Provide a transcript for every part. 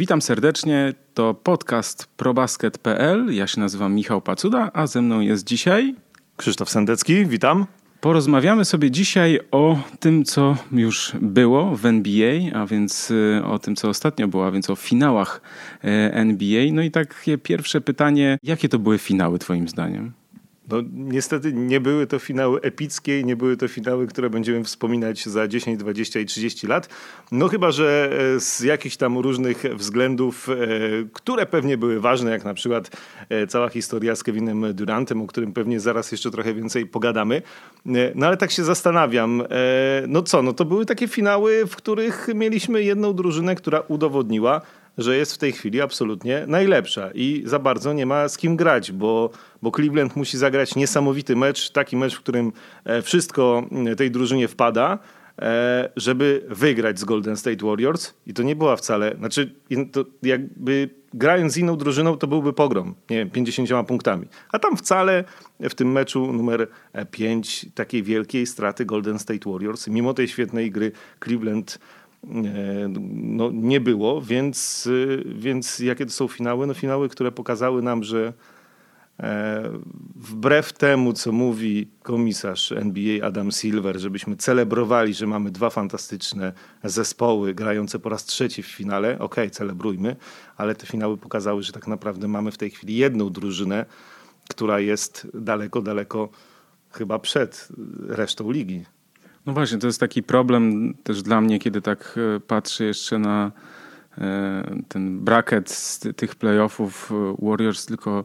Witam serdecznie, to podcast probasket.pl. Ja się nazywam Michał Pacuda, a ze mną jest dzisiaj Krzysztof Sendecki, witam. Porozmawiamy sobie dzisiaj o tym, co już było w NBA, a więc y, o tym, co ostatnio było, a więc o finałach y, NBA. No i takie pierwsze pytanie, jakie to były finały Twoim zdaniem? No, niestety nie były to finały epickie i nie były to finały, które będziemy wspominać za 10, 20 i 30 lat. No chyba, że e, z jakichś tam różnych względów, e, które pewnie były ważne, jak na przykład e, cała historia z Kevinem Durantem, o którym pewnie zaraz jeszcze trochę więcej pogadamy. No ale tak się zastanawiam. No co, no to były takie finały, w których mieliśmy jedną drużynę, która udowodniła, że jest w tej chwili absolutnie najlepsza i za bardzo nie ma z kim grać, bo, bo Cleveland musi zagrać niesamowity mecz, taki mecz, w którym e, wszystko mm, tej drużynie wpada, e, żeby wygrać z Golden State Warriors i to nie była wcale, znaczy to jakby grając z inną drużyną to byłby pogrom, nie wiem, 50 punktami, a tam wcale w tym meczu numer 5 takiej wielkiej straty Golden State Warriors, mimo tej świetnej gry Cleveland no, nie było, więc, więc jakie to są finały? No finały, które pokazały nam, że e, wbrew temu, co mówi komisarz NBA Adam Silver, żebyśmy celebrowali, że mamy dwa fantastyczne zespoły grające po raz trzeci w finale, okej, okay, celebrujmy, ale te finały pokazały, że tak naprawdę mamy w tej chwili jedną drużynę, która jest daleko, daleko chyba przed resztą ligi. No właśnie, to jest taki problem też dla mnie, kiedy tak e, patrzę jeszcze na e, ten bracket z tych playoffów e, Warriors tylko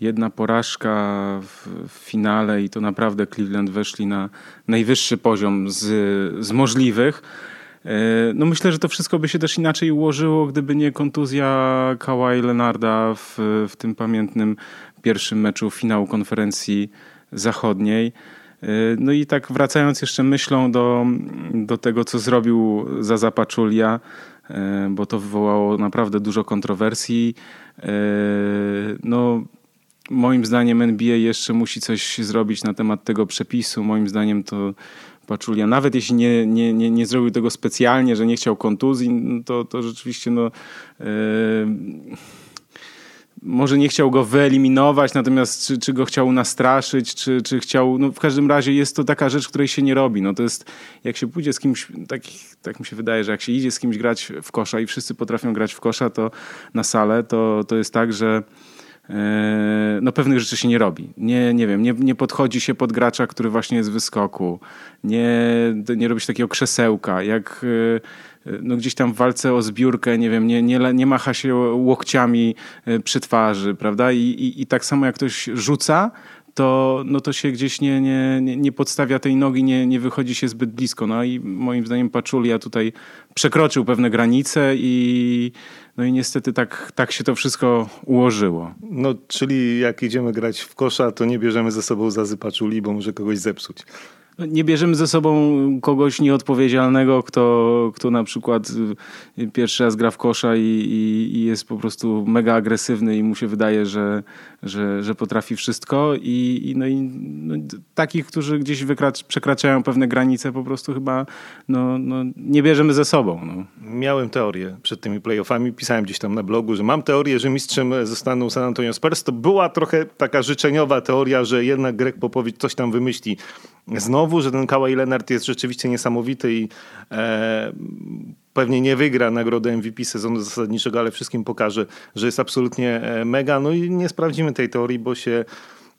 jedna porażka w, finale i to naprawdę Cleveland weszli na najwyższy poziom z, z możliwych. No myślę, że to wszystko by się też inaczej ułożyło, gdyby nie kontuzja Kawhi Leonarda w, w tym pamiętnym pierwszym meczu finału konferencji zachodniej. Y, no i tak wracając jeszcze myślą do, do tego, co zrobił za Zapaczulia, y, bo to wywołało naprawdę dużo kontrowersji. Y, no, moim zdaniem NBA jeszcze musi coś zrobić na temat tego przepisu. Moim zdaniem to Paczulia, nawet jeśli nie, nie, nie, nie zrobił tego specjalnie, że nie chciał kontuzji, no to, to rzeczywiście no, yy, może nie chciał go wyeliminować, natomiast czy, czy go chciał nastraszyć, czy, czy chciał, no w każdym razie jest to taka rzecz, której się nie robi. No to jest, jak się pójdzie z kimś, tak, tak mi się wydaje, że jak się idzie z kimś grać w kosza i wszyscy potrafią grać w kosza, to na salę, to, to jest tak, że e, no pewnych rzeczy się nie robi. Nie, nie wiem, nie, nie podchodzi się pod gracza, który właśnie jest w wyskoku. Nie, nie robi się takiego krzesełka. Jak e, no gdzieś tam w walce o zbiórkę, nie wiem, nie, nie, nie macha się łokciami e, przy twarzy, prawda? I, i, i tak samo jak ktoś rzuca, to, no to się gdzieś nie, nie, nie podstawia tej nogi, nie, nie wychodzi się zbyt blisko. No i moim zdaniem Paczulia tutaj przekroczył pewne granice i no i niestety tak, tak się to wszystko ułożyło. No, czyli jak idziemy grać w kosza, to nie bierzemy ze sobą zazy Paczuli, bo może kogoś zepsuć nie bierzemy ze sobą kogoś nieodpowiedzialnego, kto, kto na przykład y, pierwszy raz gra w kosza i, i, i, jest po prostu mega agresywny i mu się wydaje, że, że, że potrafi wszystko. I, i no i no, takich, którzy gdzieś wykracz, przekraczają pewne granice, po prostu chyba no, no, nie bierzemy ze sobą. No. Miałem teorię przed tymi playoffami, pisałem gdzieś tam na blogu, że mam teorię, że mistrzem zostaną San Antonio Spurs. To była trochę taka życzeniowa teoria, że jednak Greg Popowicz coś tam wymyśli znowu, że ten Kawhi Leonard jest rzeczywiście niesamowity i e, pewnie nie wygra nagrody MVP sezonu zasadniczego, ale wszystkim pokaże, że jest absolutnie e, mega. No i nie sprawdzimy tej teorii, bo się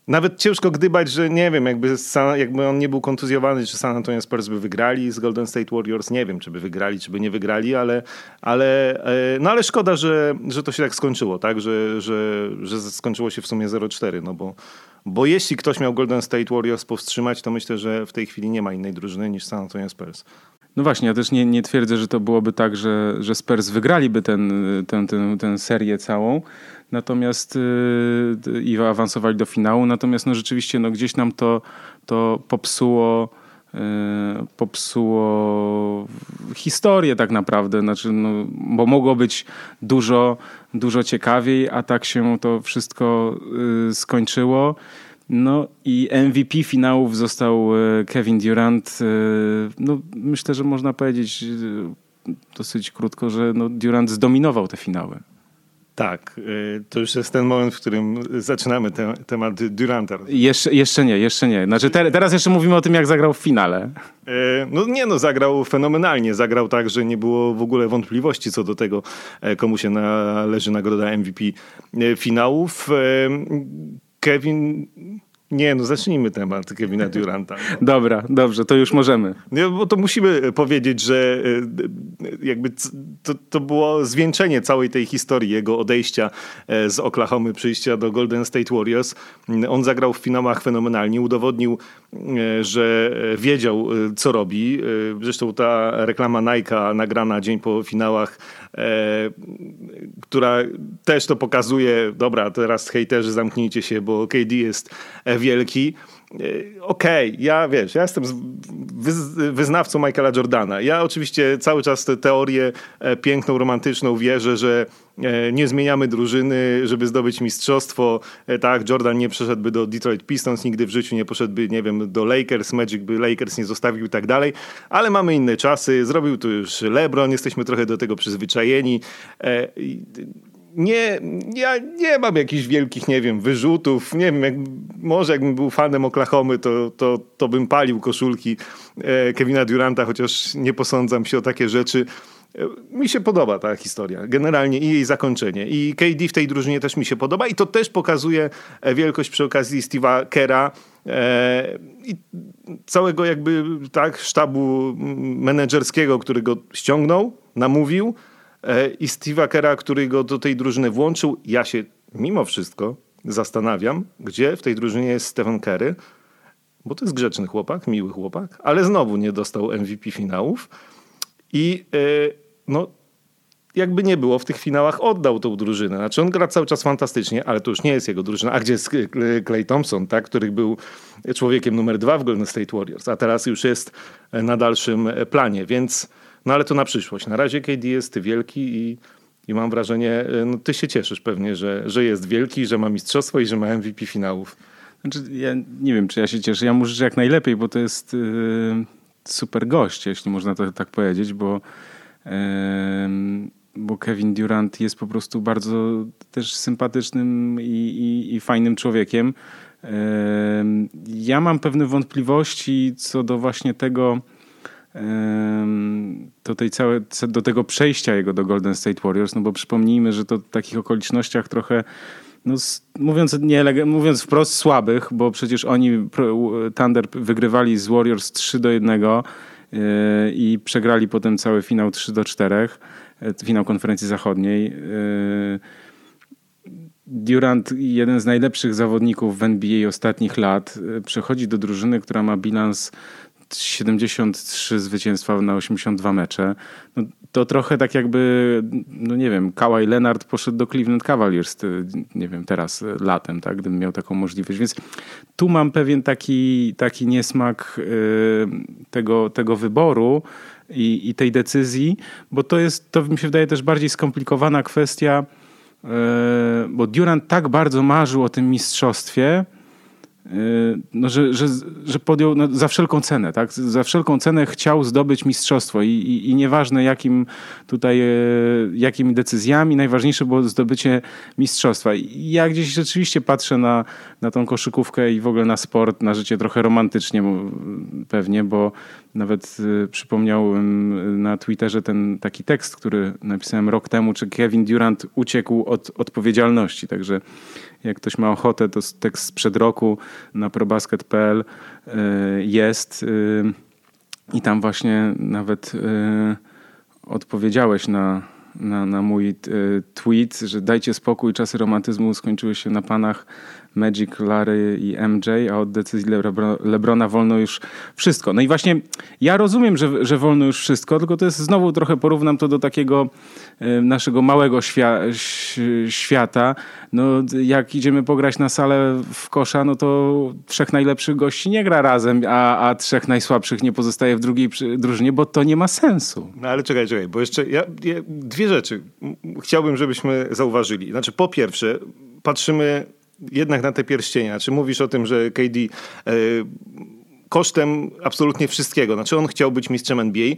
nawet ciężko gdybać, że nie wiem, jakby, San, jakby on nie był kontuzjowany, czy San Antonio Spurs by wygrali z Golden State Warriors. Nie wiem, czy by wygrali, czy by nie wygrali, ale, ale, e, no ale szkoda, że, że to się tak skończyło, tak? Że, że, że skończyło się w sumie 0-4, no bo, bo jeśli ktoś miał Golden State Warriors powstrzymać, to myślę, że w tej chwili nie ma innej drużyny niż San Antonio Spurs. No właśnie, ja też nie, nie twierdzę, że to byłoby tak, że, że Spurs wygraliby ten, tę, tę, tę serię całą, natomiast yy, i awansowali do finału, natomiast no rzeczywiście no, gdzieś nam to, to popsuło popsuło historię tak naprawdę, znaczy, no, bo mogło być dużo, dużo ciekawiej, a tak się to wszystko yy, skończyło. No i MVP finałów został e, Kevin Durant. E, no, myślę, że można powiedzieć, dosyć krótko, że no Durant zdominował te finały. Tak, y, to już jest ten moment, w którym zaczynamy te, temat Duranta. Jeszcze, jeszcze nie, jeszcze nie. Znaczy te, teraz jeszcze mówimy o tym, jak zagrał w finale. Y, no nie, no zagrał fenomenalnie. Zagrał tak, że nie było w ogóle wątpliwości co do tego, e, komu się należy nagroda MVP e, finałów. E, Kevin nie, no zacznijmy temat Kevina Duranta. Dobra, dobrze, to już możemy. Nie, bo to musimy powiedzieć, że e, jakby to, to było zwieńczenie całej tej historii, jego odejścia e, z Oklahomy, przyjścia do Golden State Warriors. On zagrał w finałach fenomenalnie, udowodnił, e, że wiedział, co robi. Zresztą ta reklama Nike'a nagrana dzień po finałach która też to pokazuje, dobra, teraz hejterzy zamknijcie się, bo KD jest wielki. E, okej, okay, ja wiesz, ja jestem wyznawcą Michaela Jordana. Ja oczywiście cały czas tę teorię e, piękną, romantyczną wierzę, że e, nie zmieniamy drużyny, żeby zdobyć mistrzostwo. Tak, Jordan nie przeszedłby do Detroit Pistons, nigdy w życiu nie poszedłby, nie wiem, do Lakers, Magic by Lakers nie zostawił i tak dalej, ale mamy inne czasy. Zrobił to już LeBron, jesteśmy trochę do tego przyzwyczajeni nie, ja nie mam jakichś wielkich, nie wiem, wyrzutów. Nie wiem, jak, może jakbym był fanem Oklahomy, to, to, to bym palił koszulki e, Kevina Duranta, chociaż nie posądzam się o takie rzeczy. E, mi się podoba ta historia, generalnie i jej zakończenie. I KD w tej drużynie też mi się podoba i to też pokazuje e, wielkość przy okazji Steve'a Kera i całego jakby tak sztabu menedżerskiego, który go ściągnął, namówił, i Steve'a Kera, który go do tej drużyny włączył. Ja się mimo wszystko zastanawiam, gdzie w tej drużynie jest Stephen Kerry, bo to jest grzeczny chłopak, miły chłopak, ale znowu nie dostał MVP finałów i e, no jakby nie było w tych finałach oddał tą drużynę. Znaczy on gra cały czas fantastycznie, ale to już nie jest jego drużyna. A gdzie jest Clay Thompson, tak, który był człowiekiem numer dwa w Golden State Warriors, a teraz już jest na dalszym planie, więc no ale to na przyszłość. Na razie KD jest wielki i, i mam wrażenie, e, no ty się cieszysz pewnie, że, że jest wielki, że ma mistrzostwo i że ma MVP finałów. Znaczy, ja nie wiem, czy ja się cieszę. Ja mu życzę jak najlepiej, bo to jest yy, super gość, jeśli można to tak powiedzieć, bo, yy, bo Kevin Durant jest po prostu bardzo też sympatycznym i, i, i fajnym człowiekiem. Yy, ja mam pewne wątpliwości co do właśnie tego, do, tej całe, do tego przejścia jego do Golden State Warriors, no bo przypomnijmy, że to w takich okolicznościach trochę no, mówiąc, nie, mówiąc wprost słabych, bo przecież oni Thunder wygrywali z Warriors 3 do 1 yy, i przegrali potem cały finał 3 do 4, yy, finał konferencji zachodniej. Yy, Durant, jeden z najlepszych zawodników w NBA ostatnich lat, przechodzi do drużyny, która ma bilans 73 zwycięstwa na 82 mecze. No, to trochę tak jakby, no nie wiem, Kawhi Leonard poszedł do Cleveland Cavaliers, nie wiem, teraz latem, tak, gdybym miał taką możliwość. Więc tu mam pewien taki, taki niesmak y, tego, tego wyboru i, i tej decyzji, bo to jest, to mi się wydaje też bardziej skomplikowana kwestia, y, bo Durant tak bardzo marzył o tym mistrzostwie, no, że, że, że podjął no, za wszelką cenę, tak? Za wszelką cenę chciał zdobyć mistrzostwo i, i, i nieważne jakim tutaj, e, jakimi decyzjami, najważniejsze było zdobycie mistrzostwa. I ja gdzieś rzeczywiście patrzę na, na tą koszykówkę i w ogóle na sport, na życie trochę romantycznie pewnie, bo nawet y, przypomniałem na Twitterze ten taki tekst, który napisałem rok temu, czy Kevin Durant uciekł od odpowiedzialności. Także jak ktoś ma ochotę, to tekst sprzed roku na probasket.pl y, jest y, i tam właśnie nawet odpowiedziałeś na, na, na mój tweet, że dajcie spokój, czasy romantyzmu skończyły się na panach Magic, Larry i MJ, a od decyzji Lebrona wolno już wszystko. No i właśnie ja rozumiem, że, że wolno już wszystko, tylko to jest znowu trochę porównam to do takiego naszego małego świa świata. No, jak idziemy pograć na salę w kosza, no to trzech najlepszych gości nie gra razem, a, a trzech najsłabszych nie pozostaje w drugiej drużynie, bo to nie ma sensu. No ale czekaj, czekaj, bo jeszcze ja, ja, dwie rzeczy chciałbym, żebyśmy zauważyli. Znaczy, po pierwsze, patrzymy jednak na te pierścienia. Czy mówisz o tym, że KD e, kosztem absolutnie wszystkiego, znaczy on chciał być mistrzem NBA,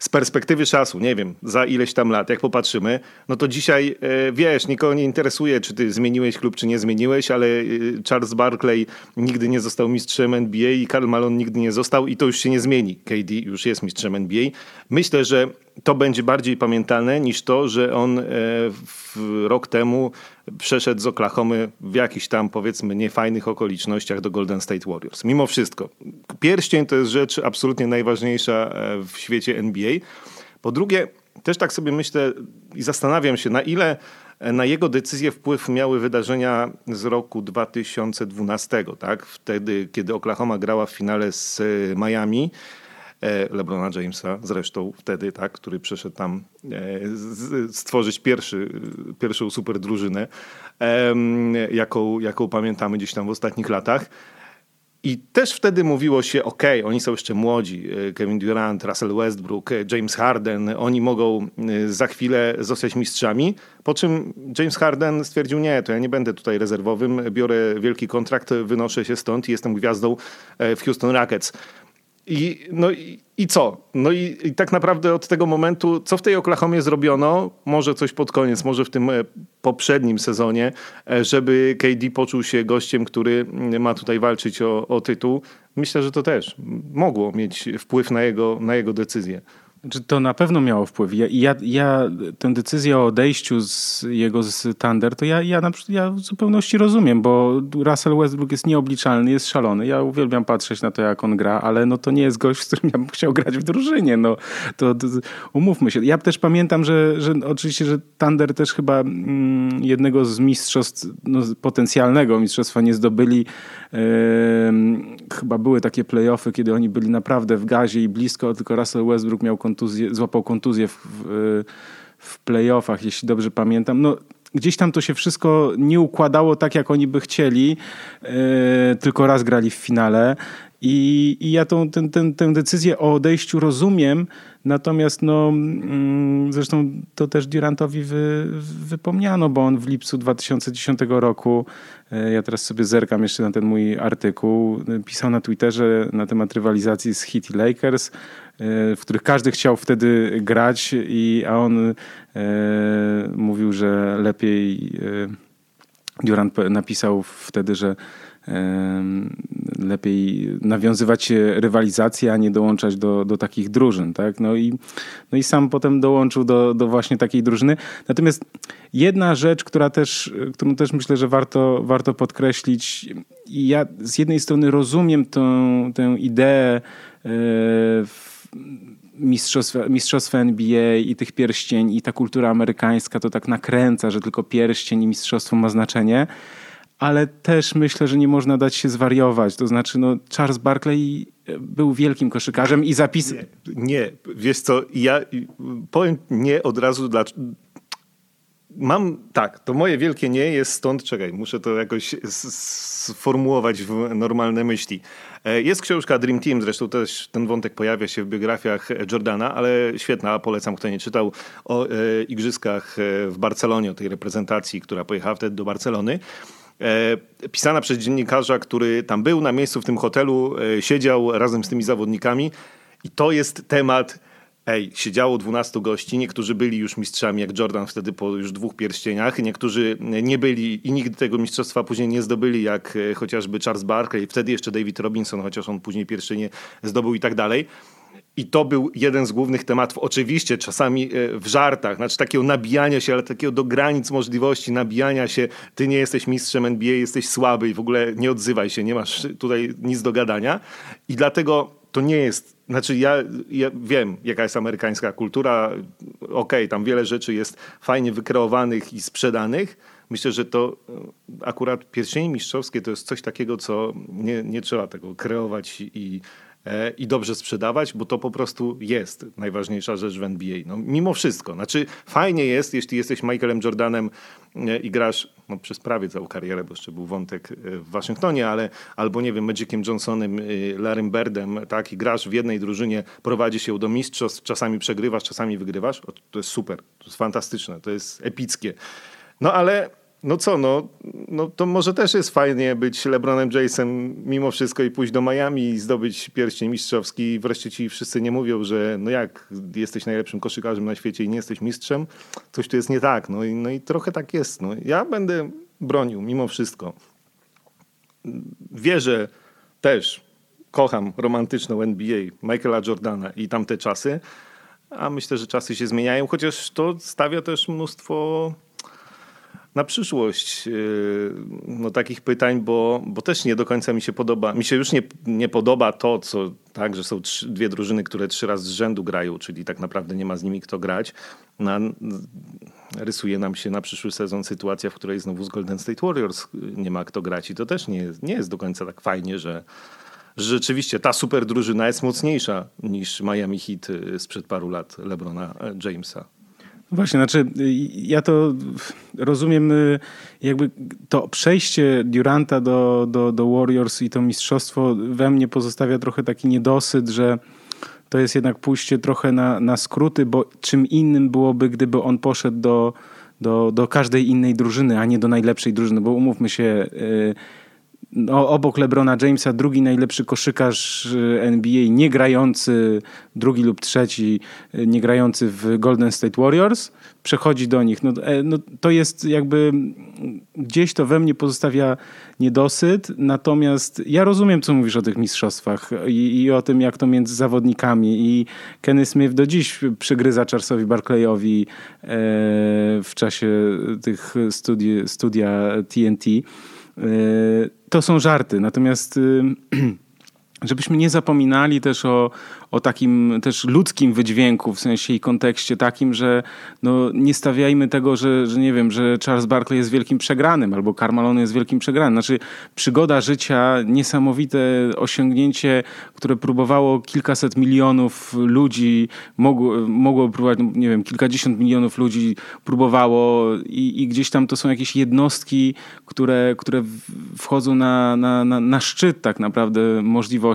z perspektywy czasu, nie wiem, za ileś tam lat, jak popatrzymy, no to dzisiaj, e, wiesz, nikogo nie interesuje, czy ty zmieniłeś klub, czy nie zmieniłeś, ale e, Charles Barkley nigdy nie został mistrzem NBA i Karl Malone nigdy nie został i to już się nie zmieni. KD już jest mistrzem NBA. Myślę, że to będzie bardziej pamiętane niż to, że on e, rok temu przeszedł z Oklahomy w jakichś tam powiedzmy niefajnych okolicznościach do Golden State Warriors. Mimo wszystko. Pierścień to jest rzecz absolutnie najważniejsza e, w świecie NBA. Po drugie, też tak sobie myślę i zastanawiam się, na ile e, na jego decyzję wpływ miały wydarzenia z roku 2012, tak? Wtedy, kiedy Oklahoma grała w finale z Miami LeBrona Jamesa, zresztą wtedy, tak, który przyszedł tam e, stworzyć pierwszy, pierwszą super drużynę, jaką, jaką pamiętamy gdzieś tam w ostatnich latach. I też wtedy mówiło się, ok, oni są jeszcze młodzi, e, Kevin Durant, Russell Westbrook, James Harden, oni mogą za chwilę zostać mistrzami, po czym James Harden stwierdził, nie, to ja nie będę tutaj rezerwowym, biorę wielki kontrakt, wynoszę się stąd i jestem gwiazdą w Houston Rockets. I, no i, i co? No i, i, tak naprawdę od tego momentu, co w tej Oklahomie zrobiono, może coś pod koniec, może w tym e, poprzednim sezonie, e, żeby KD poczuł się gościem, który ma tutaj walczyć o, o tytuł. Myślę, że to też mogło mieć wpływ na jego, na jego decyzję. Znaczy, to na pewno miało wpływ. Ja, ja, ja tę decyzję o odejściu z jego z Thunder, to ja, ja, na, ja w zupełności rozumiem, bo Russell Westbrook jest nieobliczalny, jest szalony. Ja uwielbiam patrzeć na to, jak on gra, ale no to nie jest gość, z którym ja bym chciał grać w drużynie. No, to, to umówmy się. Ja też pamiętam, że, że oczywiście, że Thunder też chyba mm, jednego z mistrzostw, no, potencjalnego mistrzostwa nie zdobyli. Yy, chyba były takie playoffy, kiedy oni byli naprawdę w gazie i blisko, tylko Russell Westbrook miał kontuzję, złapał kontuzję w, w, w playoffach, jeśli dobrze pamiętam. No, gdzieś tam to się wszystko nie układało tak, jak oni by chcieli, yy, tylko raz grali w finale. I, i ja tą, ten, ten, tę decyzję o odejściu rozumiem, natomiast no, mm, zresztą to też Durantowi wy, wypomniano, bo on w lipcu 2010 roku, e, ja teraz sobie zerkam jeszcze na ten mój artykuł, pisał na Twitterze na temat rywalizacji z Heat i Lakers, e, w których każdy chciał wtedy grać, i, a on e, mówił, że lepiej Durant napisał wtedy, że lepiej nawiązywać rywalizację, a nie dołączać do, do takich drużyn. Tak? No, i, no i sam potem dołączył do, do właśnie takiej drużyny. Natomiast jedna rzecz, która też, którą też myślę, że warto, warto podkreślić, ja z jednej strony rozumiem tą, tę ideę e, mistrzostwa, mistrzostwa NBA i tych pierścień i ta kultura amerykańska to tak nakręca, że tylko pierścień i mistrzostwo ma znaczenie ale też myślę, że nie można dać się zwariować. To znaczy, no, Charles Barkley był wielkim koszykarzem i zapis... Nie, nie. wiesz co, ja powiem nie od razu dla... Mam, tak, to moje wielkie nie jest stąd, czekaj, muszę to jakoś sformułować w normalne myśli. E, jest książka Dream Team, zresztą też ten wątek pojawia się w biografiach Jordana, ale świetna, polecam, kto nie czytał, o e, igrzyskach w Barcelonie, o tej reprezentacji, która pojechała wtedy do Barcelony. E, pisana przez dziennikarza, który tam był na miejscu w tym hotelu, e, siedział razem z tymi zawodnikami i to jest temat Ej, siedziało 12 gości, niektórzy byli już mistrzami, jak Jordan wtedy po już dwóch pierścieniach, niektórzy nie byli i nigdy tego mistrzostwa później nie zdobyli, jak e, chociażby Charles Barkley, wtedy jeszcze David Robinson, chociaż on później pierścienie zdobył i tak dalej. I to był jeden z głównych tematów, oczywiście czasami e, w żartach, znaczy takiego nabijania się, ale takiego do granic możliwości, nabijania się, ty nie jesteś mistrzem NBA, jesteś słaby i w ogóle nie odzywaj się, nie masz tutaj nic do gadania. I dlatego to nie jest, znaczy ja, ja wiem, jaka jest amerykańska kultura, okej, okay, tam wiele rzeczy jest fajnie wykreowanych i sprzedanych, Myślę, że to e, akurat pierścienie mistrzowskie to jest coś takiego, co nie, nie trzeba tego kreować i i dobrze sprzedawać, bo to po prostu jest najważniejsza rzecz w NBA. No, mimo wszystko. Znaczy, fajnie jest, jeśli jesteś Michaelem Jordanem e, i grasz no, przez prawie całą karierę, bo jeszcze był wątek e, w Waszyngtonie, ale albo nie wiem, Magiciem Johnsonem, Larrym Birdem, tak, i grasz w jednej drużynie, prowadzi się do mistrzostw, czasami przegrywasz, czasami wygrywasz, to jest super, to jest fantastyczne, to jest epickie. No ale no co, no, no to może też jest fajnie być LeBronem Jasem mimo wszystko i pójść do Miami i zdobyć pierścień mistrzowski i wreszcie ci wszyscy nie mówią, że no jak, jesteś najlepszym koszykarzem na świecie i nie jesteś mistrzem, coś tu jest nie tak. No i, no i trochę tak jest. No. Ja będę bronił mimo wszystko. Wierzę też, kocham romantyczną NBA, Michaela Jordana i tamte czasy, a myślę, że czasy się zmieniają, chociaż to stawia też mnóstwo na przyszłość yy, no, takich pytań, bo, bo też nie do końca mi się podoba. Mi się już nie, nie podoba to, co, tak, że są trzy, dwie drużyny, które trzy razy z rzędu grają, czyli tak naprawdę nie ma z nimi kto grać. No, rysuje nam się na przyszły sezon sytuacja, w której znowu z Golden State Warriors nie ma kto grać i to też nie, nie jest do końca tak fajnie, że, że rzeczywiście ta super drużyna jest mocniejsza niż Miami Heat sprzed paru lat LeBrona Jamesa. Właśnie, znaczy ja to rozumiem y, jakby to przejście Duranta do, do, do Warriors i to mistrzostwo we mnie pozostawia trochę taki niedosyt, że to jest jednak pójście trochę na, na skróty, bo czym innym byłoby, gdyby on poszedł do, do, do każdej innej drużyny, a nie do najlepszej drużyny, bo umówmy się, yy, no, obok LeBrona Jamesa drugi najlepszy koszykarz y, NBA, nie grający, drugi lub trzeci, y, nie grający w Golden State Warriors, przechodzi do nich. No, e, no, to jest jakby gdzieś to we mnie pozostawia niedosyt, natomiast ja rozumiem, co mówisz o tych mistrzostwach i, i o tym, jak to między zawodnikami i Kenny Smith do dziś przygryza Charlesowi Barclayowi e, w czasie tych studi studia TNT. E, to są żarty, natomiast y, żebyśmy nie zapominali też o, o takim też ludzkim wydźwięku, w sensie i kontekście takim, że no, nie stawiajmy tego, że, że nie wiem, że Charles Barkley jest wielkim przegranym albo Carmelo jest wielkim przegranym. Znaczy przygoda życia, niesamowite osiągnięcie, które próbowało kilkaset milionów ludzi, mogło, mogło próbować, no, nie wiem, kilkadziesiąt milionów ludzi próbowało i, i gdzieś tam to są jakieś jednostki, które, które wchodzą na, na, na, na szczyt tak naprawdę możliwości.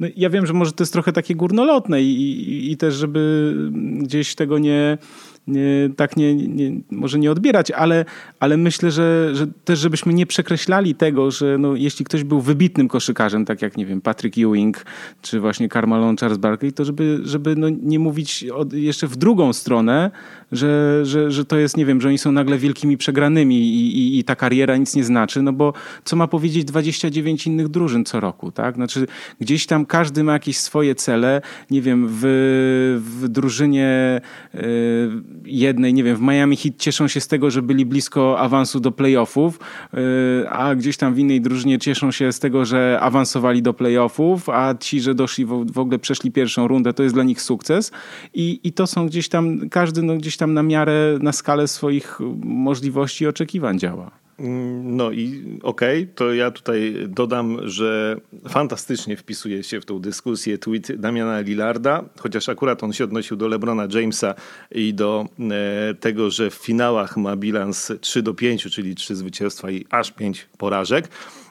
No, ja wiem, że może to jest trochę takie górnolotne i, i, i też, żeby gdzieś tego nie, nie, tak nie, nie, może nie odbierać, ale, ale myślę, że, że też żebyśmy nie przekreślali tego, że no, jeśli ktoś był wybitnym koszykarzem, tak jak nie wiem, Patrick Ewing, czy właśnie Carmelo Charles Barkley, to żeby, żeby no, nie mówić od, jeszcze w drugą stronę, że, że, że to jest, nie wiem, że oni są nagle wielkimi przegranymi i, i, i ta kariera nic nie znaczy, no bo co ma powiedzieć 29 innych drużyn co roku, tak? Znaczy gdzieś tam każdy ma jakieś swoje cele, nie wiem, w, w drużynie yy, jednej, nie wiem, w Miami Heat cieszą się z tego, że byli blisko awansu do playoffów, yy, a gdzieś tam w innej drużynie cieszą się z tego, że awansowali do playoffów, a ci, że doszli w ogóle przeszli pierwszą rundę, to jest dla nich sukces i, i to są gdzieś tam, każdy no, gdzieś tam na miarę, na skalę swoich możliwości i oczekiwań działa. Mm, no i okej, okay, to ja tutaj dodam, że fantastycznie wpisuje się w tą dyskusję tweet Damiana Lillarda, chociaż akurat on się odnosił do LeBrona Jamesa i do e, tego, że w finałach ma bilans 3 do 5, czyli 3 zwycięstwa i aż 5 porażek.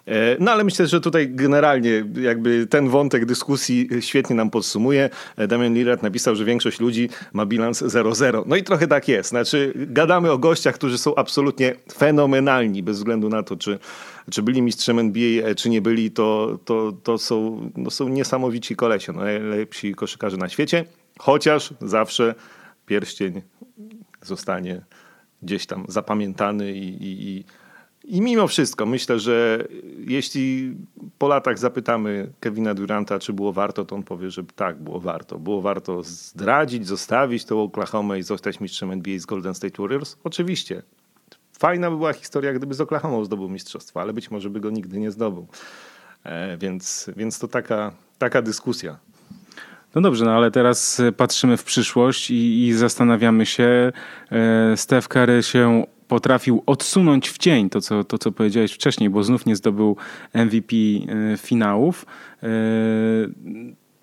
E, no ale myślę, że tutaj generalnie jakby ten wątek dyskusji świetnie nam podsumuje. E, Damian Lillard napisał, że większość ludzi ma bilans 0-0. No i trochę tak jest. Znaczy gadamy o gościach, którzy są absolutnie fenomenalni, bez względu na to, czy, czy byli mistrzem NBA, e, czy nie byli, to, to, to są, no są niesamowici kolesie, no, najlepsi koszykarze na świecie. Chociaż zawsze pierścień zostanie gdzieś tam zapamiętany i, i, i i mimo wszystko myślę, że jeśli po latach zapytamy Kevina Duranta, czy było warto, to on powie, że tak, było warto. Było warto zdradzić, zostawić tą Oklahoma i zostać mistrzem NBA z Golden State Warriors? Oczywiście. Fajna by była historia, gdyby z Oklahoma zdobył mistrzostwo, ale być może by go nigdy nie zdobył. E, więc, więc to taka, taka dyskusja. No dobrze, no ale teraz patrzymy w przyszłość i, i zastanawiamy się. E, Steph Curry się potrafił odsunąć w cień to co, to, co powiedziałeś wcześniej, bo znów nie zdobył MVP e, finałów. E,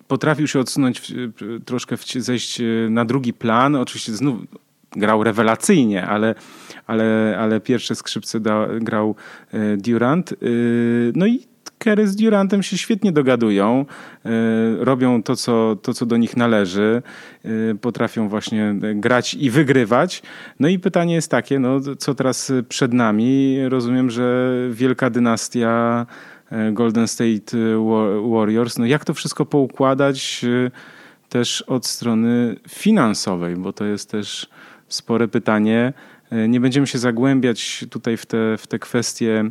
potrafił się odsunąć, troszkę zejść e, na drugi plan. Oczywiście znów grał rewelacyjnie, ale, ale, ale pierwsze skrzypce da, grał Durant. No i Kerry z Durantem się świetnie dogadują, robią to co, to, co do nich należy, potrafią właśnie grać i wygrywać. No i pytanie jest takie, no, co teraz przed nami? Rozumiem, że wielka dynastia Golden State Warriors. No jak to wszystko poukładać też od strony finansowej, bo to jest też spore pytanie. Nie będziemy się zagłębiać tutaj w te, w te kwestie,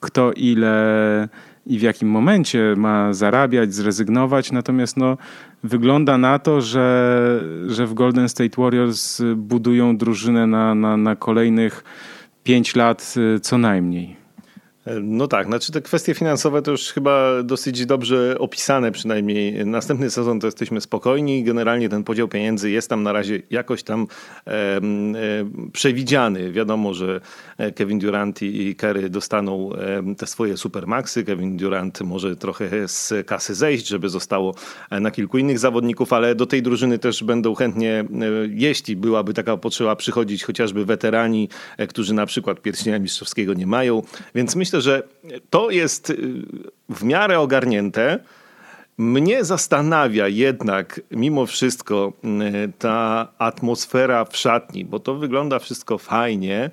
kto ile i w jakim momencie ma zarabiać, zrezygnować. Natomiast no, wygląda na to, że, że w Golden State Warriors budują drużynę na, na, na kolejnych pięć lat e, co najmniej. No tak, znaczy te kwestie finansowe to już chyba dosyć dobrze opisane, przynajmniej następny sezon to jesteśmy spokojni. Generalnie ten podział pieniędzy jest tam na razie jakoś tam e, e, przewidziany. Wiadomo, że Kevin Durant i Kerry dostaną e, te swoje supermaxy. Kevin Durant może trochę z kasy zejść, żeby zostało na kilku innych zawodników, ale do tej drużyny też będą chętnie, e, jeśli byłaby taka potrzeba, przychodzić chociażby weterani, e, którzy na przykład pierścienia mistrzowskiego nie mają. Więc myślę, myślę, że to jest y, w miarę ogarnięte. Mnie zastanawia jednak mimo wszystko y, ta atmosfera w szatni, bo to wygląda wszystko fajnie.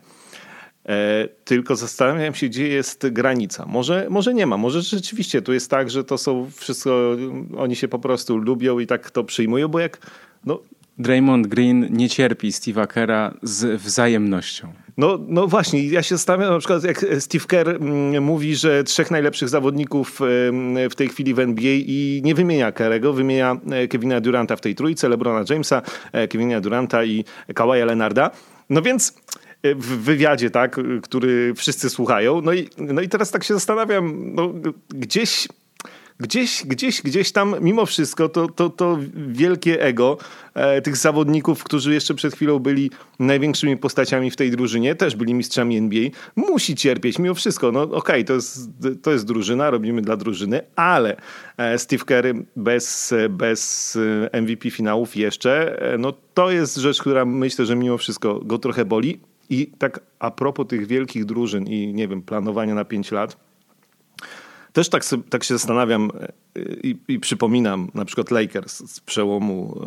E, tylko zastanawiam się, gdzie jest granica. Może, może nie ma, może rzeczywiście tu jest tak, że to są wszystko, oni się po prostu lubią i tak to przyjmują, bo jak no, Draymond Green nie cierpi Steve'a Kera z wzajemnością. No, no właśnie, ja się zastanawiam na przykład jak Steve Kerr mm, mówi, że trzech najlepszych zawodników w tej chwili w NBA i nie wymienia Kerego, wymienia e, Kevina Duranta w tej trójce, LeBrona Jamesa, e, Kevina Duranta i Kawaja Leonarda. No więc w wywiadzie, tak, który wszyscy słuchają. No i, no i teraz tak się zastanawiam, no, gdzieś gdzieś, gdzieś, gdzieś tam mimo wszystko to, to, to wielkie ego e, tych zawodników, którzy jeszcze przed chwilą byli największymi postaciami w tej drużynie, też byli mistrzami NBA, musi cierpieć mimo wszystko. No okej, okay, to, jest, to jest drużyna, robimy dla drużyny, ale e, Steve Kerr bez, bez e, MVP finałów jeszcze, e, no to jest rzecz, która myślę, że mimo wszystko go trochę boli. I tak a propos tych wielkich drużyn i nie wiem, planowania na 5 lat, też tak, tak się zastanawiam i, i, przypominam na przykład Lakers z przełomu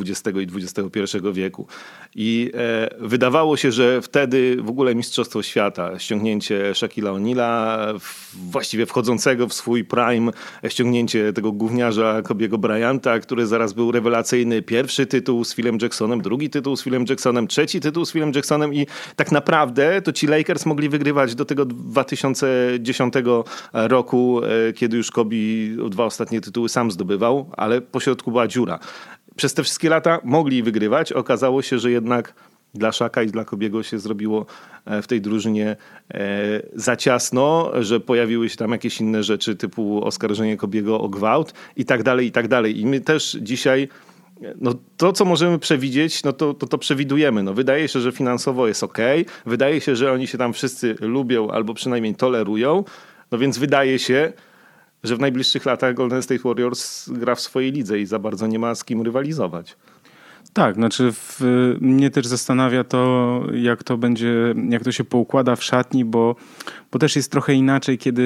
XX e, i XXI wieku. I e, wydawało się, że wtedy w ogóle Mistrzostwo Świata, ściągnięcie Shaquilla O'Neala, właściwie wchodzącego w swój prime, ściągnięcie tego gówniarza Kobiego Bryanta, który zaraz był rewelacyjny. Pierwszy tytuł z Philem Jacksonem, drugi tytuł z Philem Jacksonem, trzeci tytuł z Philem Jacksonem i tak naprawdę to ci Lakers mogli wygrywać do tego 2010 roku, e, kiedy już Kobe dwa ostatnie tytuły sam zdobywał, ale pośrodku była dziura. Przez te wszystkie lata mogli wygrywać. Okazało się, że jednak dla Szaka i dla Kobiego się zrobiło e, w tej drużynie e, za ciasno, że pojawiły się tam jakieś inne rzeczy typu oskarżenie Kobiego o gwałt i tak dalej, i tak dalej. I my też dzisiaj no to, co możemy przewidzieć, no to, to, to przewidujemy. No wydaje się, że finansowo jest ok, wydaje się, że oni się tam wszyscy lubią albo przynajmniej tolerują, no więc wydaje się, że w najbliższych latach Golden State Warriors gra w swojej lidze i za bardzo nie ma z kim rywalizować. Tak, znaczy w, mnie też zastanawia to, jak to będzie, jak to się poukłada w szatni, bo, bo też jest trochę inaczej, kiedy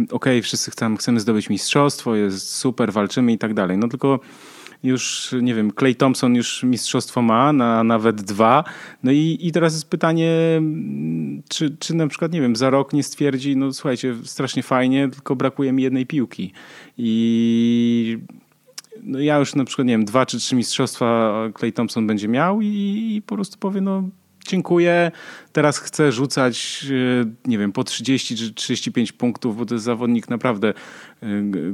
okej, okay, wszyscy chcemy, chcemy zdobyć mistrzostwo, jest super, walczymy i tak dalej. No tylko już, nie wiem, Clay Thompson już mistrzostwo ma, na, nawet dwa. No i, i teraz jest pytanie, czy, czy na przykład, nie wiem, za rok nie stwierdzi, no słuchajcie, strasznie fajnie, tylko brakuje mi jednej piłki. I no ja już na przykład, nie wiem, dwa czy trzy mistrzostwa Clay Thompson będzie miał i, i po prostu powie, no dziękuję. Teraz chcę rzucać, e, nie wiem, po 30 czy 35 punktów, bo to jest zawodnik naprawdę, e,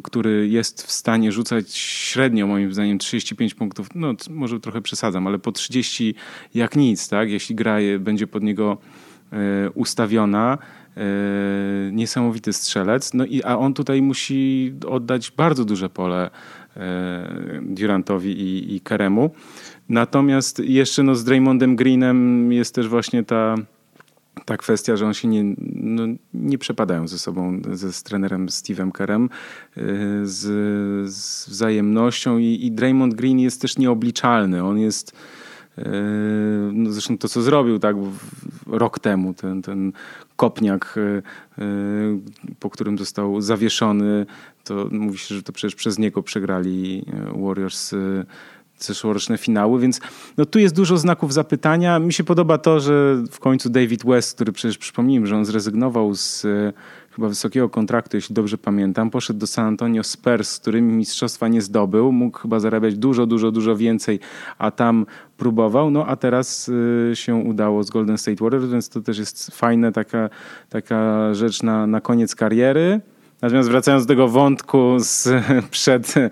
który jest w stanie rzucać średnio, moim zdaniem, 35 punktów. No, może trochę przesadzam, ale po 30 jak nic, tak? Jeśli gra będzie pod niego e, ustawiona. Niesamowity strzelec. No i, a on tutaj musi oddać bardzo duże pole Durantowi i, i Keremu. Natomiast jeszcze no, z Draymondem Greenem jest też właśnie ta, ta kwestia, że on się nie, no, nie przepadają ze sobą, ze z trenerem Steve'em Kerem, y, z, z wzajemnością i, i Draymond Green jest też nieobliczalny. On jest no zresztą to, co zrobił tak rok temu, ten, ten kopniak, po którym został zawieszony, to mówi się, że to przecież przez niego przegrali Warriors zeszłoroczne finały, więc no tu jest dużo znaków zapytania. Mi się podoba to, że w końcu David West, który przecież przypomnijmy, że on zrezygnował z e, chyba wysokiego kontraktu, jeśli dobrze pamiętam, poszedł do San Antonio Spurs, z którymi mistrzostwa nie zdobył, mógł chyba zarabiać dużo, dużo, dużo więcej, a tam próbował, no a teraz się udało z Golden State Warriors, więc to też jest fajna taka, taka rzecz na, na koniec kariery. Natomiast wracając do tego wątku sprzed e,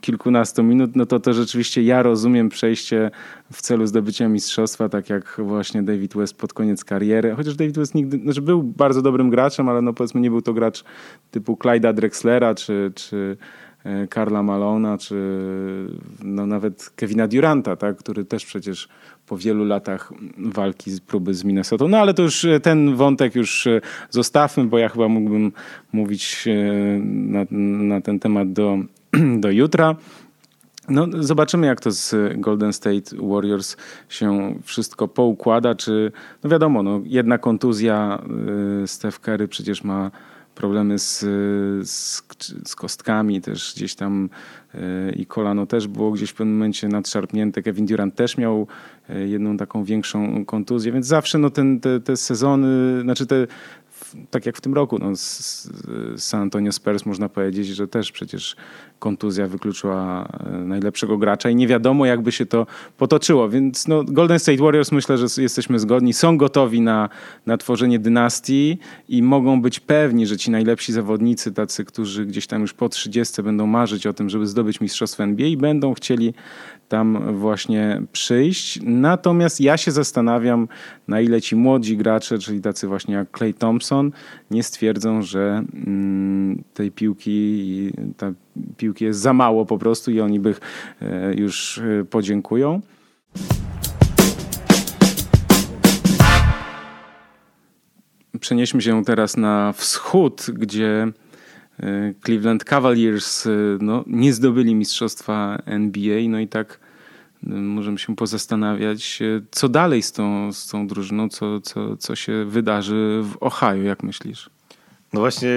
kilkunastu minut, no to to rzeczywiście ja rozumiem przejście w celu zdobycia mistrzostwa, tak jak właśnie David West pod koniec kariery. Chociaż David West nigdy, znaczy był bardzo dobrym graczem, ale no powiedzmy nie był to gracz typu Clyde'a Drexlera czy, czy Karla e, Malona, czy no nawet Kevina Duranta, tak, który też przecież po wielu latach walki z próby z Minnesota. No ale to już e, ten wątek już e, zostawmy, bo ja chyba mógłbym mówić na, na ten temat do, do jutra. No, zobaczymy, jak to z Golden State Warriors się wszystko poukłada. Czy, no wiadomo, no, jedna kontuzja Steph Curry przecież ma problemy z, z, z, kostkami też gdzieś tam e, i kolano też było gdzieś w pewnym momencie nadszarpnięte. Kevin Durant też miał e, jedną taką większą kontuzję, więc zawsze no ten, te, te sezony, znaczy te tak jak w tym roku, no, z, San Antonio Spurs można powiedzieć, że też przecież kontuzja wykluczyła e, najlepszego gracza i nie wiadomo jakby się to potoczyło, więc no, Golden State Warriors myślę, że jesteśmy zgodni, są gotowi na, na tworzenie dynastii i mogą być pewni, że ci najlepsi zawodnicy, tacy, którzy gdzieś tam już po 30 będą marzyć o tym, żeby zdobyć mistrzostwo NBA i będą chcieli tam właśnie przyjść. Natomiast ja się zastanawiam, na ile ci młodzi gracze, czyli tacy właśnie jak Clay Thompson, nie stwierdzą, że mm, tej piłki, ta piłki jest za mało po prostu i oni by e, już e, podziękują. Przenieśmy się teraz na wschód, gdzie e, Cleveland Cavaliers no, nie zdobyli mistrzostwa NBA, no i tak możemy się pozastanawiać, co dalej z tą, z tą drużyną, co, co, co się wydarzy w Ohio, jak myślisz? No właśnie,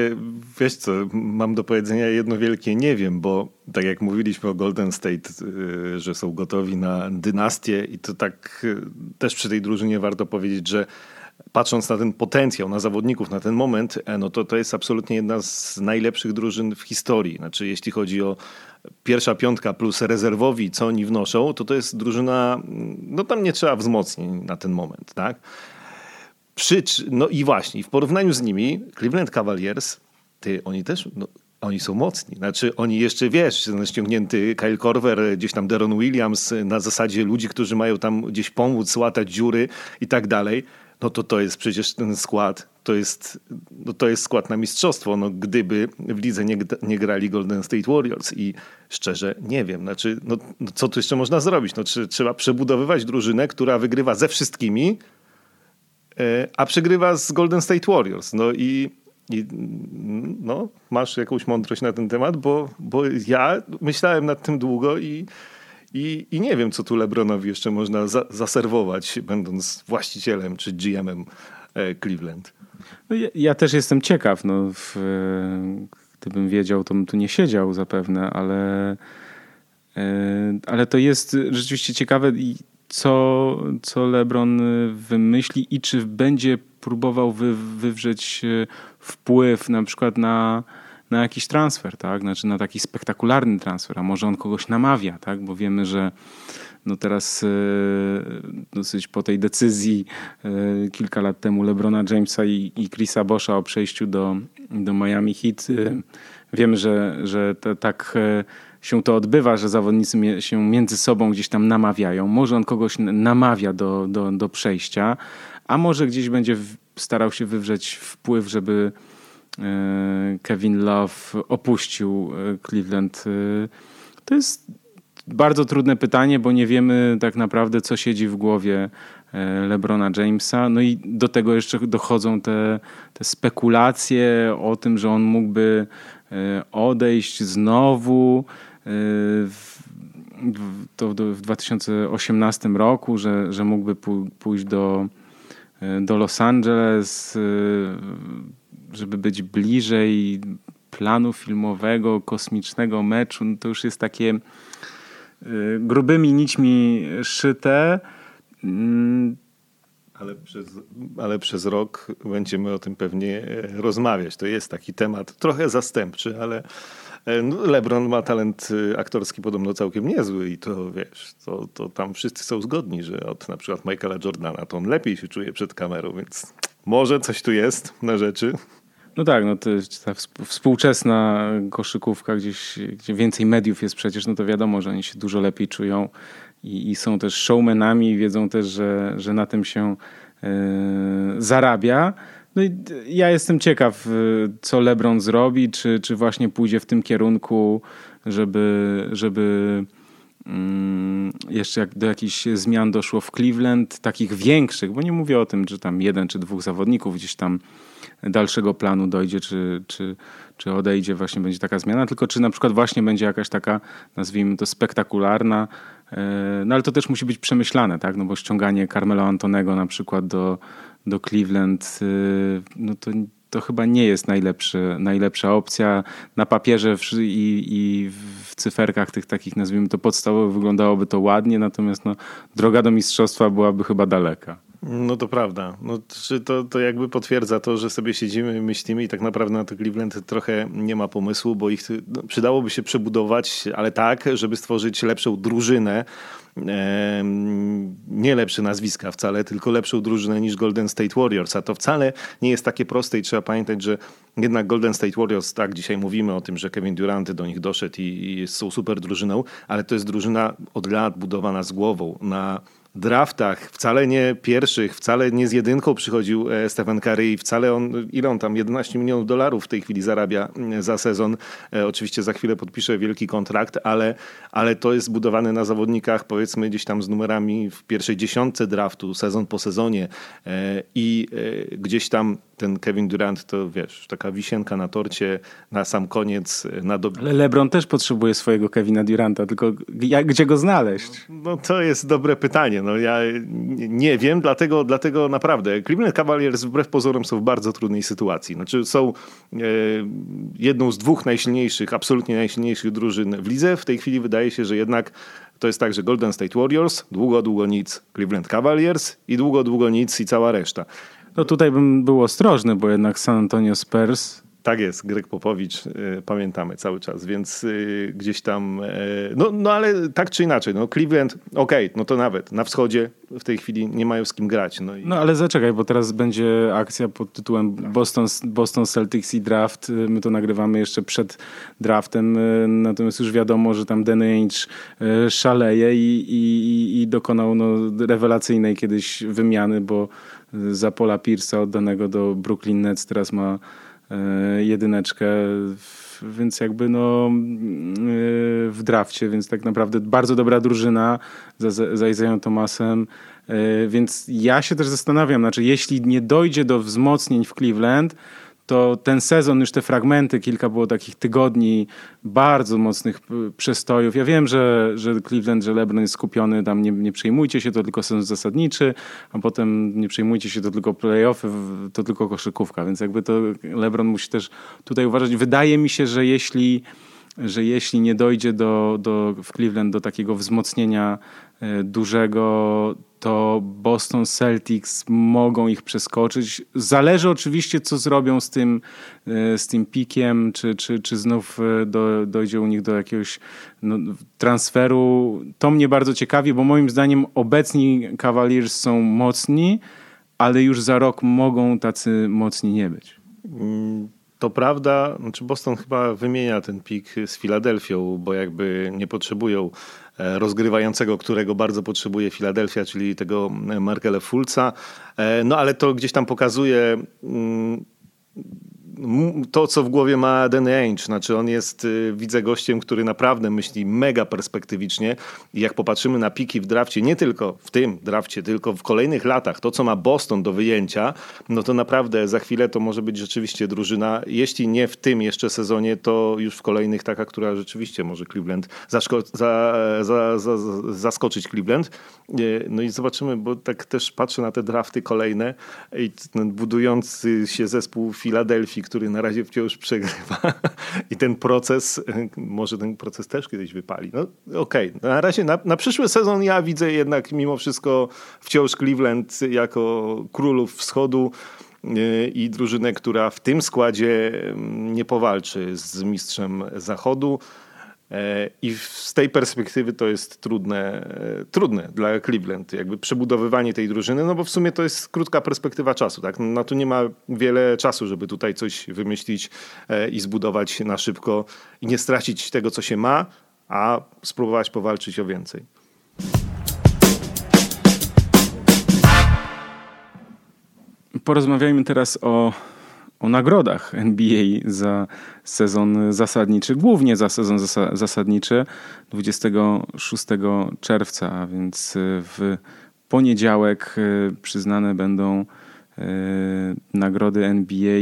wiesz co, mam do powiedzenia jedno wielkie nie wiem, bo tak jak mówiliśmy o Golden State, y, że są gotowi na dynastię i to tak y, też przy tej drużynie warto powiedzieć, że patrząc na ten potencjał, na zawodników, na ten moment, e, no to to jest absolutnie jedna z najlepszych drużyn w historii. Znaczy, jeśli chodzi o pierwsza piątka plus rezerwowi, co oni wnoszą, to to jest drużyna, no tam nie trzeba wzmocnień na ten moment, tak? No i właśnie, w porównaniu z nimi, Cleveland Cavaliers, ty, oni też, no, oni są mocni. Znaczy, oni jeszcze, wiesz, ściągnięty Kyle Korver, gdzieś tam Deron Williams, na zasadzie ludzi, którzy mają tam gdzieś pomóc, łatać dziury i tak dalej. No to to jest przecież ten skład, to jest, no to jest skład na mistrzostwo, no gdyby w lidze nie, nie grali Golden State Warriors i szczerze nie wiem, znaczy, no, no co tu jeszcze można zrobić? No, czy, trzeba przebudowywać drużynę, która wygrywa ze wszystkimi, a przegrywa z Golden State Warriors. No i, i no, masz jakąś mądrość na ten temat, bo, bo ja myślałem nad tym długo i, i, i nie wiem, co tu LeBronowi jeszcze można za, zaserwować, będąc właścicielem czy GM-em e, Cleveland. No ja, ja, też jestem ciekaw. No, w, gdybym wiedział, to bym tu nie siedział zapewne, ale, e, ale to jest rzeczywiście ciekawe i co, co LeBron wymyśli i czy będzie próbował wy, wywrzeć y, wpływ na przykład na, na jakiś transfer, tak? Znaczy na taki spektakularny transfer, a może on kogoś namawia, tak? Bo wiemy, że no teraz y, dosyć po tej decyzji kilka lat temu LeBrona Jamesa i, i Chrisa Boscha o przejściu do, do Miami Heat wiemy, że, że tak się to odbywa, że zawodnicy się między sobą gdzieś tam namawiają. Może on kogoś namawia do, do, do przejścia, a może gdzieś będzie starał się wywrzeć wpływ, żeby e, Kevin Love opuścił e, Cleveland. E, to jest bardzo trudne pytanie, bo nie wiemy tak naprawdę, co siedzi w głowie LeBrona Jamesa. No i do tego jeszcze dochodzą te, te spekulacje o tym, że on mógłby odejść znowu. To w 2018 roku, że, że mógłby pójść do, do Los Angeles, żeby być bliżej planu filmowego, kosmicznego meczu, no to już jest takie grubymi nićmi szyte. Mm, ale przez, ale przez rok będziemy o tym pewnie e, rozmawiać. To jest taki temat trochę zastępczy, ale e, LeBron ma talent e, aktorski podobno całkiem niezły i to wiesz, to, to tam wszyscy są zgodni, że od na przykład Michaela Jordana to on lepiej się czuje przed kamerą, więc może coś tu jest na rzeczy. No tak, no to ta współczesna koszykówka, gdzieś, gdzie więcej mediów jest przecież, no to wiadomo, że oni się dużo lepiej czują i, i są też showmenami, wiedzą też, że, że na tym się y, zarabia. No i ja jestem ciekaw, e, co LeBron zrobi, czy, czy właśnie pójdzie w tym kierunku, żeby, żeby mm, jeszcze jak do jakichś zmian doszło w Cleveland, takich większych, bo nie mówię o tym, że tam jeden czy dwóch zawodników gdzieś tam dalszego planu dojdzie, czy, czy, czy odejdzie, właśnie będzie taka zmiana, tylko czy na przykład właśnie będzie jakaś taka, nazwijmy to spektakularna, e, no ale to też musi być przemyślane, tak, no bo ściąganie Carmelo Antonego na przykład do, do Cleveland, e, no to to chyba nie jest najlepszy, najlepsza opcja. Na papierze i, i, w cyferkach tych takich, nazwijmy to podstawowych, wyglądałoby to ładnie, natomiast no, droga do mistrzostwa byłaby chyba daleka. No to prawda. No, to, to jakby potwierdza to, że sobie siedzimy myślimy i tak naprawdę na to Cleveland trochę nie ma pomysłu, bo ich no, przydałoby się przebudować, ale tak, żeby stworzyć lepszą drużynę, nie lepsze nazwiska wcale, tylko lepszą drużynę niż Golden State Warriors. A to wcale nie jest takie proste i trzeba pamiętać, że jednak Golden State Warriors, tak, dzisiaj mówimy o tym, że Kevin Durant do nich doszedł i, i są super drużyną, ale to jest drużyna od lat budowana z głową na draftach, wcale nie pierwszych, wcale nie z jedynką przychodził e, Stephen Curry i wcale on, ile on tam, 11 milionów dolarów w tej chwili zarabia mm, za sezon. E, oczywiście za chwilę podpisze wielki kontrakt, ale, ale to jest budowane na zawodnikach powiedzmy gdzieś tam z numerami w pierwszej dziesiątce draftu, sezon po sezonie e, i gdzieś tam ten Kevin Durant to wiesz, taka wisienka na torcie na sam koniec. Na do... Ale LeBron też potrzebuje swojego Kevina Duranta, tylko jak, gdzie go znaleźć? No to jest dobre pytanie. No ja nie wiem, dlatego, dlatego naprawdę Cleveland Cavaliers wbrew pozorom są w bardzo trudnej sytuacji. Znaczy są e, jedną z dwóch najsilniejszych, absolutnie najsilniejszych drużyn w lidze. W tej chwili wydaje się, że jednak to jest tak, że Golden State Warriors, długo, długo nic Cleveland Cavaliers i długo, długo nic i cała reszta. No tutaj bym był ostrożny, bo jednak San Antonio Spurs tak jest, Greg Popowicz, y, pamiętamy cały czas, więc y, gdzieś tam, y, no, no ale tak czy inaczej, no Cleveland, okej, okay, no to nawet na wschodzie w tej chwili nie mają z kim grać. No, i... no ale zaczekaj, bo teraz będzie akcja pod tytułem Boston, Boston Celtics i draft. My to nagrywamy jeszcze przed draftem, natomiast już wiadomo, że tam Danny Ainge szaleje i, i, i dokonał no, rewelacyjnej kiedyś wymiany, bo za Pola Pierce'a oddanego do Brooklyn Nets teraz ma jedyneczkę, więc jakby no e, w drafcie, więc tak naprawdę bardzo dobra drużyna za, za Isaiah Thomasem, e, więc ja się też zastanawiam, znaczy jeśli nie dojdzie do wzmocnień w Cleveland, to ten sezon, już te fragmenty, kilka było takich tygodni bardzo mocnych przestojów. Ja wiem, że, że Cleveland, że LeBron jest skupiony, tam nie, nie przejmujcie się, to tylko sezon zasadniczy, a potem nie przejmujcie się, to tylko playoffy, to tylko koszykówka, więc jakby to LeBron musi też tutaj uważać. Wydaje mi się, że jeśli że jeśli nie dojdzie do, do, w Cleveland do takiego wzmocnienia e, dużego, to Boston Celtics mogą ich przeskoczyć. Zależy oczywiście, co zrobią z tym, e, z tym pikiem, czy, czy, czy znów e, do, dojdzie u nich do jakiegoś no, transferu. To mnie bardzo ciekawi, bo moim zdaniem obecni Cavaliers są mocni, ale już za rok mogą tacy mocni nie być. To prawda, znaczy Boston chyba wymienia ten pik z Filadelfią, bo jakby nie potrzebują e, rozgrywającego, którego bardzo potrzebuje Filadelfia, czyli tego Markele Fulca. E, no ale to gdzieś tam pokazuje mm, to, co w głowie ma Danny Ainge. Znaczy on jest, y, widzę gościem, który naprawdę myśli mega perspektywicznie i jak popatrzymy na piki w drafcie, nie tylko w tym drafcie, tylko w kolejnych latach, to co ma Boston do wyjęcia, no to naprawdę za chwilę to może być rzeczywiście drużyna, jeśli nie w tym jeszcze sezonie, to już w kolejnych taka, która rzeczywiście może Cleveland zaszko- za, za, za, zaskoczyć Cleveland. No i zobaczymy, bo tak też patrzę na te drafty kolejne i ten budujący się zespół Filadelfii, który na razie wciąż przegrywa i ten proces, może ten proces też kiedyś wypali. No okej, okay. na razie na, na przyszły sezon ja widzę jednak mimo wszystko wciąż Cleveland jako królów wschodu i drużynę, która w tym składzie nie powalczy z mistrzem zachodu. E, I z tej perspektywy to jest trudne, e, trudne dla Cleveland, jakby przebudowywanie tej drużyny, no bo w sumie to jest krótka perspektywa czasu, tak? No tu nie ma wiele czasu, żeby tutaj coś wymyślić e, i zbudować na szybko i nie stracić tego, co się ma, a spróbować powalczyć o więcej. Porozmawiajmy teraz o o nagrodach NBA za sezon zasadniczy, głównie za sezon zasadniczy 26 czerwca, a więc w poniedziałek e, przyznane będą e, nagrody NBA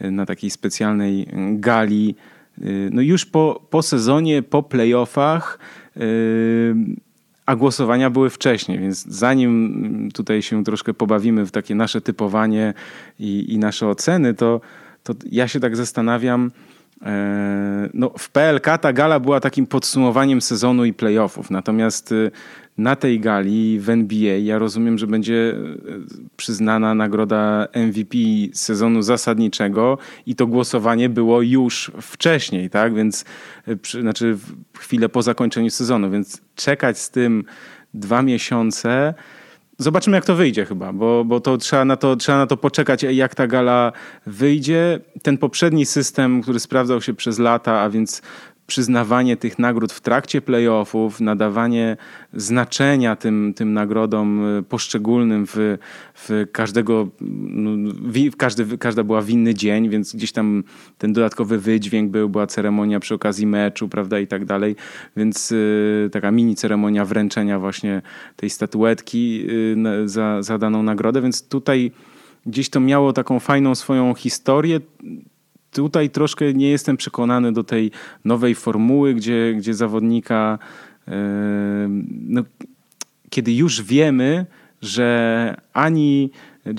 na takiej specjalnej gali. No już po, po sezonie, po playoffach a głosowania były wcześniej, więc zanim tutaj się troszkę pobawimy w takie nasze typowanie i, i nasze oceny, to, to ja się tak zastanawiam, no, w PLK ta gala była takim podsumowaniem sezonu i playoffów. Natomiast y, na tej gali w NBA ja rozumiem, że będzie e, przyznana nagroda MVP sezonu zasadniczego i to głosowanie było już wcześniej, tak? Więc e, przy, znaczy chwilę po zakończeniu sezonu, więc czekać z tym dwa miesiące. Zobaczymy, jak to wyjdzie chyba, bo, bo to trzeba, na to trzeba na to poczekać, jak ta gala wyjdzie. Ten poprzedni system, który sprawdzał się przez lata, a więc przyznawanie tych nagród w trakcie playoffów, nadawanie znaczenia tym, tym nagrodom y, poszczególnym w, w każdego, no, w każdy, każda była w inny dzień, więc gdzieś tam ten dodatkowy wydźwięk był, była ceremonia przy okazji meczu, prawda, i tak dalej, więc y, taka mini ceremonia wręczenia właśnie tej statuetki y, za, za daną nagrodę, więc tutaj gdzieś to miało taką fajną swoją historię, tutaj troszkę nie jestem przekonany do tej nowej formuły, gdzie, gdzie zawodnika, yy, no, kiedy już wiemy, że ani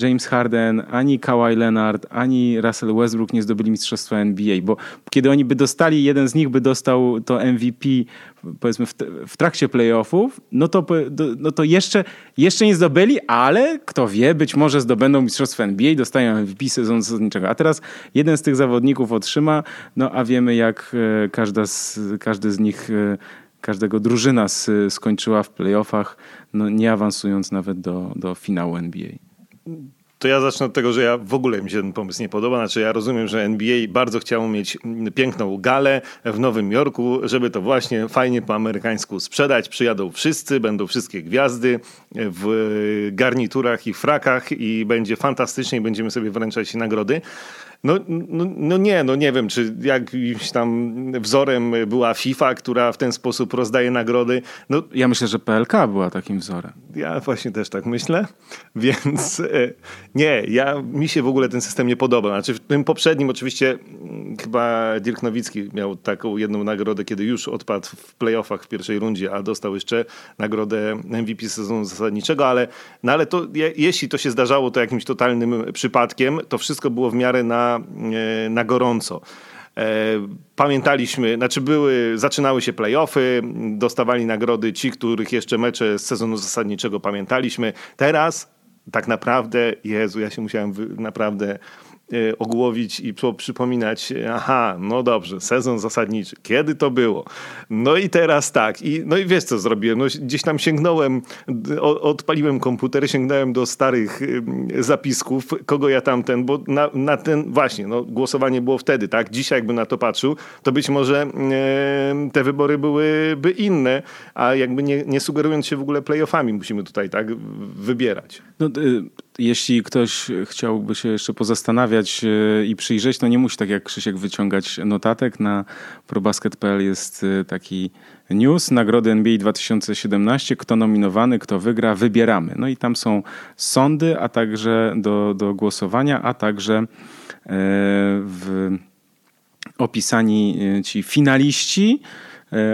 James Harden, ani Kawhi Leonard, ani Russell Westbrook nie zdobyli mistrzostwa NBA, bo kiedy oni by dostali, jeden z nich by dostał to MVP powiedzmy w, w trakcie playoffów, no to, no to jeszcze, jeszcze nie zdobyli, ale kto wie, być może zdobędą mistrzostwo NBA, dostają MVP sezonu zasadniczego. A teraz jeden z tych zawodników otrzyma, no a wiemy jak e, każda z, każdy z nich e, każdego drużyna skończyła w playoffach, no nie awansując nawet do, do finału NBA. To ja zacznę od tego, że ja w ogóle mi się ten pomysł nie podoba. Znaczy ja rozumiem, że NBA bardzo chciało mieć piękną galę w Nowym Jorku, żeby to właśnie fajnie po amerykańsku sprzedać. Przyjadą wszyscy, będą wszystkie gwiazdy w garniturach i frakach i będzie fantastycznie i będziemy sobie wręczać nagrody. No, no, no, nie, no nie wiem, czy jakimś tam wzorem była FIFA, która w ten sposób rozdaje nagrody. No, ja myślę, że PLK była takim wzorem. Ja właśnie też tak myślę, więc e, nie, ja, mi się w ogóle ten system nie podoba. Znaczy w tym poprzednim oczywiście mm, chyba Dirk Nowicki miał taką jedną nagrodę, kiedy już odpadł w playoffach w pierwszej rundzie, a dostał jeszcze nagrodę MVP sezonu zasadniczego, ale, no ale to, je, jeśli to się zdarzało to jakimś totalnym przypadkiem, to wszystko było w miarę na E, na, gorąco. E, pamiętaliśmy, znaczy były, zaczynały się playoffy, dostawali nagrody ci, których jeszcze mecze z sezonu zasadniczego pamiętaliśmy. Teraz tak naprawdę, Jezu, ja się musiałem naprawdę ogłowić i przypominać, aha, no dobrze, sezon zasadniczy, kiedy to było? No i teraz tak, i, no i wiesz co zrobiłem, no gdzieś tam sięgnąłem, odpaliłem komputer, sięgnąłem do starych zapisków, kogo ja tamten, bo na, na ten, właśnie, no głosowanie było wtedy, tak, dzisiaj jakbym na to patrzył, to być może e, te wybory byłyby inne, a jakby nie, nie sugerując się w ogóle playoffami musimy tutaj tak wybierać. No, y, jeśli ktoś chciałby się jeszcze pozastanawiać e, i przyjrzeć, to nie musi tak jak Krzysiek wyciągać notatek. Na probasket.pl jest e, taki news, nagrody NBA 2017, kto nominowany, kto wygra, wybieramy. No i tam są sądy, a także do, do głosowania, a także e, w opisani ci finaliści,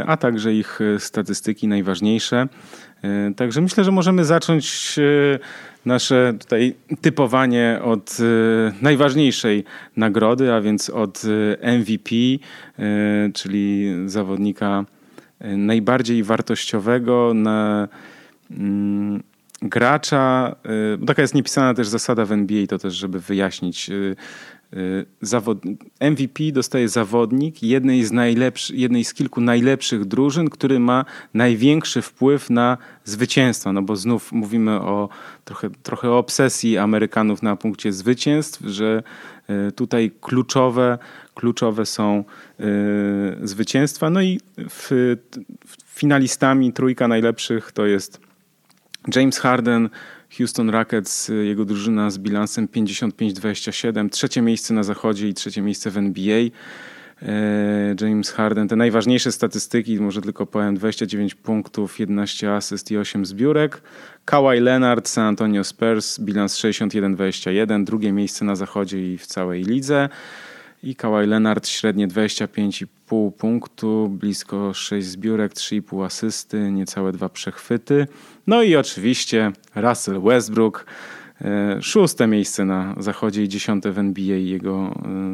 a także ich statystyki najważniejsze. Także myślę, że możemy zacząć nasze tutaj typowanie od y, najważniejszej nagrody, a więc od y, MVP, y, czyli zawodnika najbardziej wartościowego na mm, gracza. Taka jest niepisana też zasada w NBA, to też, żeby wyjaśnić zawod... MVP dostaje zawodnik jednej z, jednej z kilku najlepszych drużyn, który ma największy wpływ na zwycięstwo. No bo znów mówimy o trochę, trochę o obsesji Amerykanów na punkcie zwycięstw, że y, tutaj kluczowe, kluczowe są y, zwycięstwa. No i w, finalistami trójka najlepszych to jest James Harden, Houston Rockets, y, jego drużyna z bilansem 55-27, trzecie miejsce na zachodzie i trzecie miejsce w NBA. E, James Harden, te najważniejsze statystyki, może tylko powiem, 29 punktów, 11 asyst i 8 zbiórek. Kawhi Leonard, San Antonio Spurs, bilans 61-21, drugie miejsce na zachodzie i w całej lidze. I Kawhi Leonard średnie 25,5 punktu, blisko 6 zbiórek, 3,5 asysty, niecałe dwa przechwyty. No i oczywiście Russell Westbrook, e, szóste miejsce na zachodzie i dziesiąte w NBA jego e,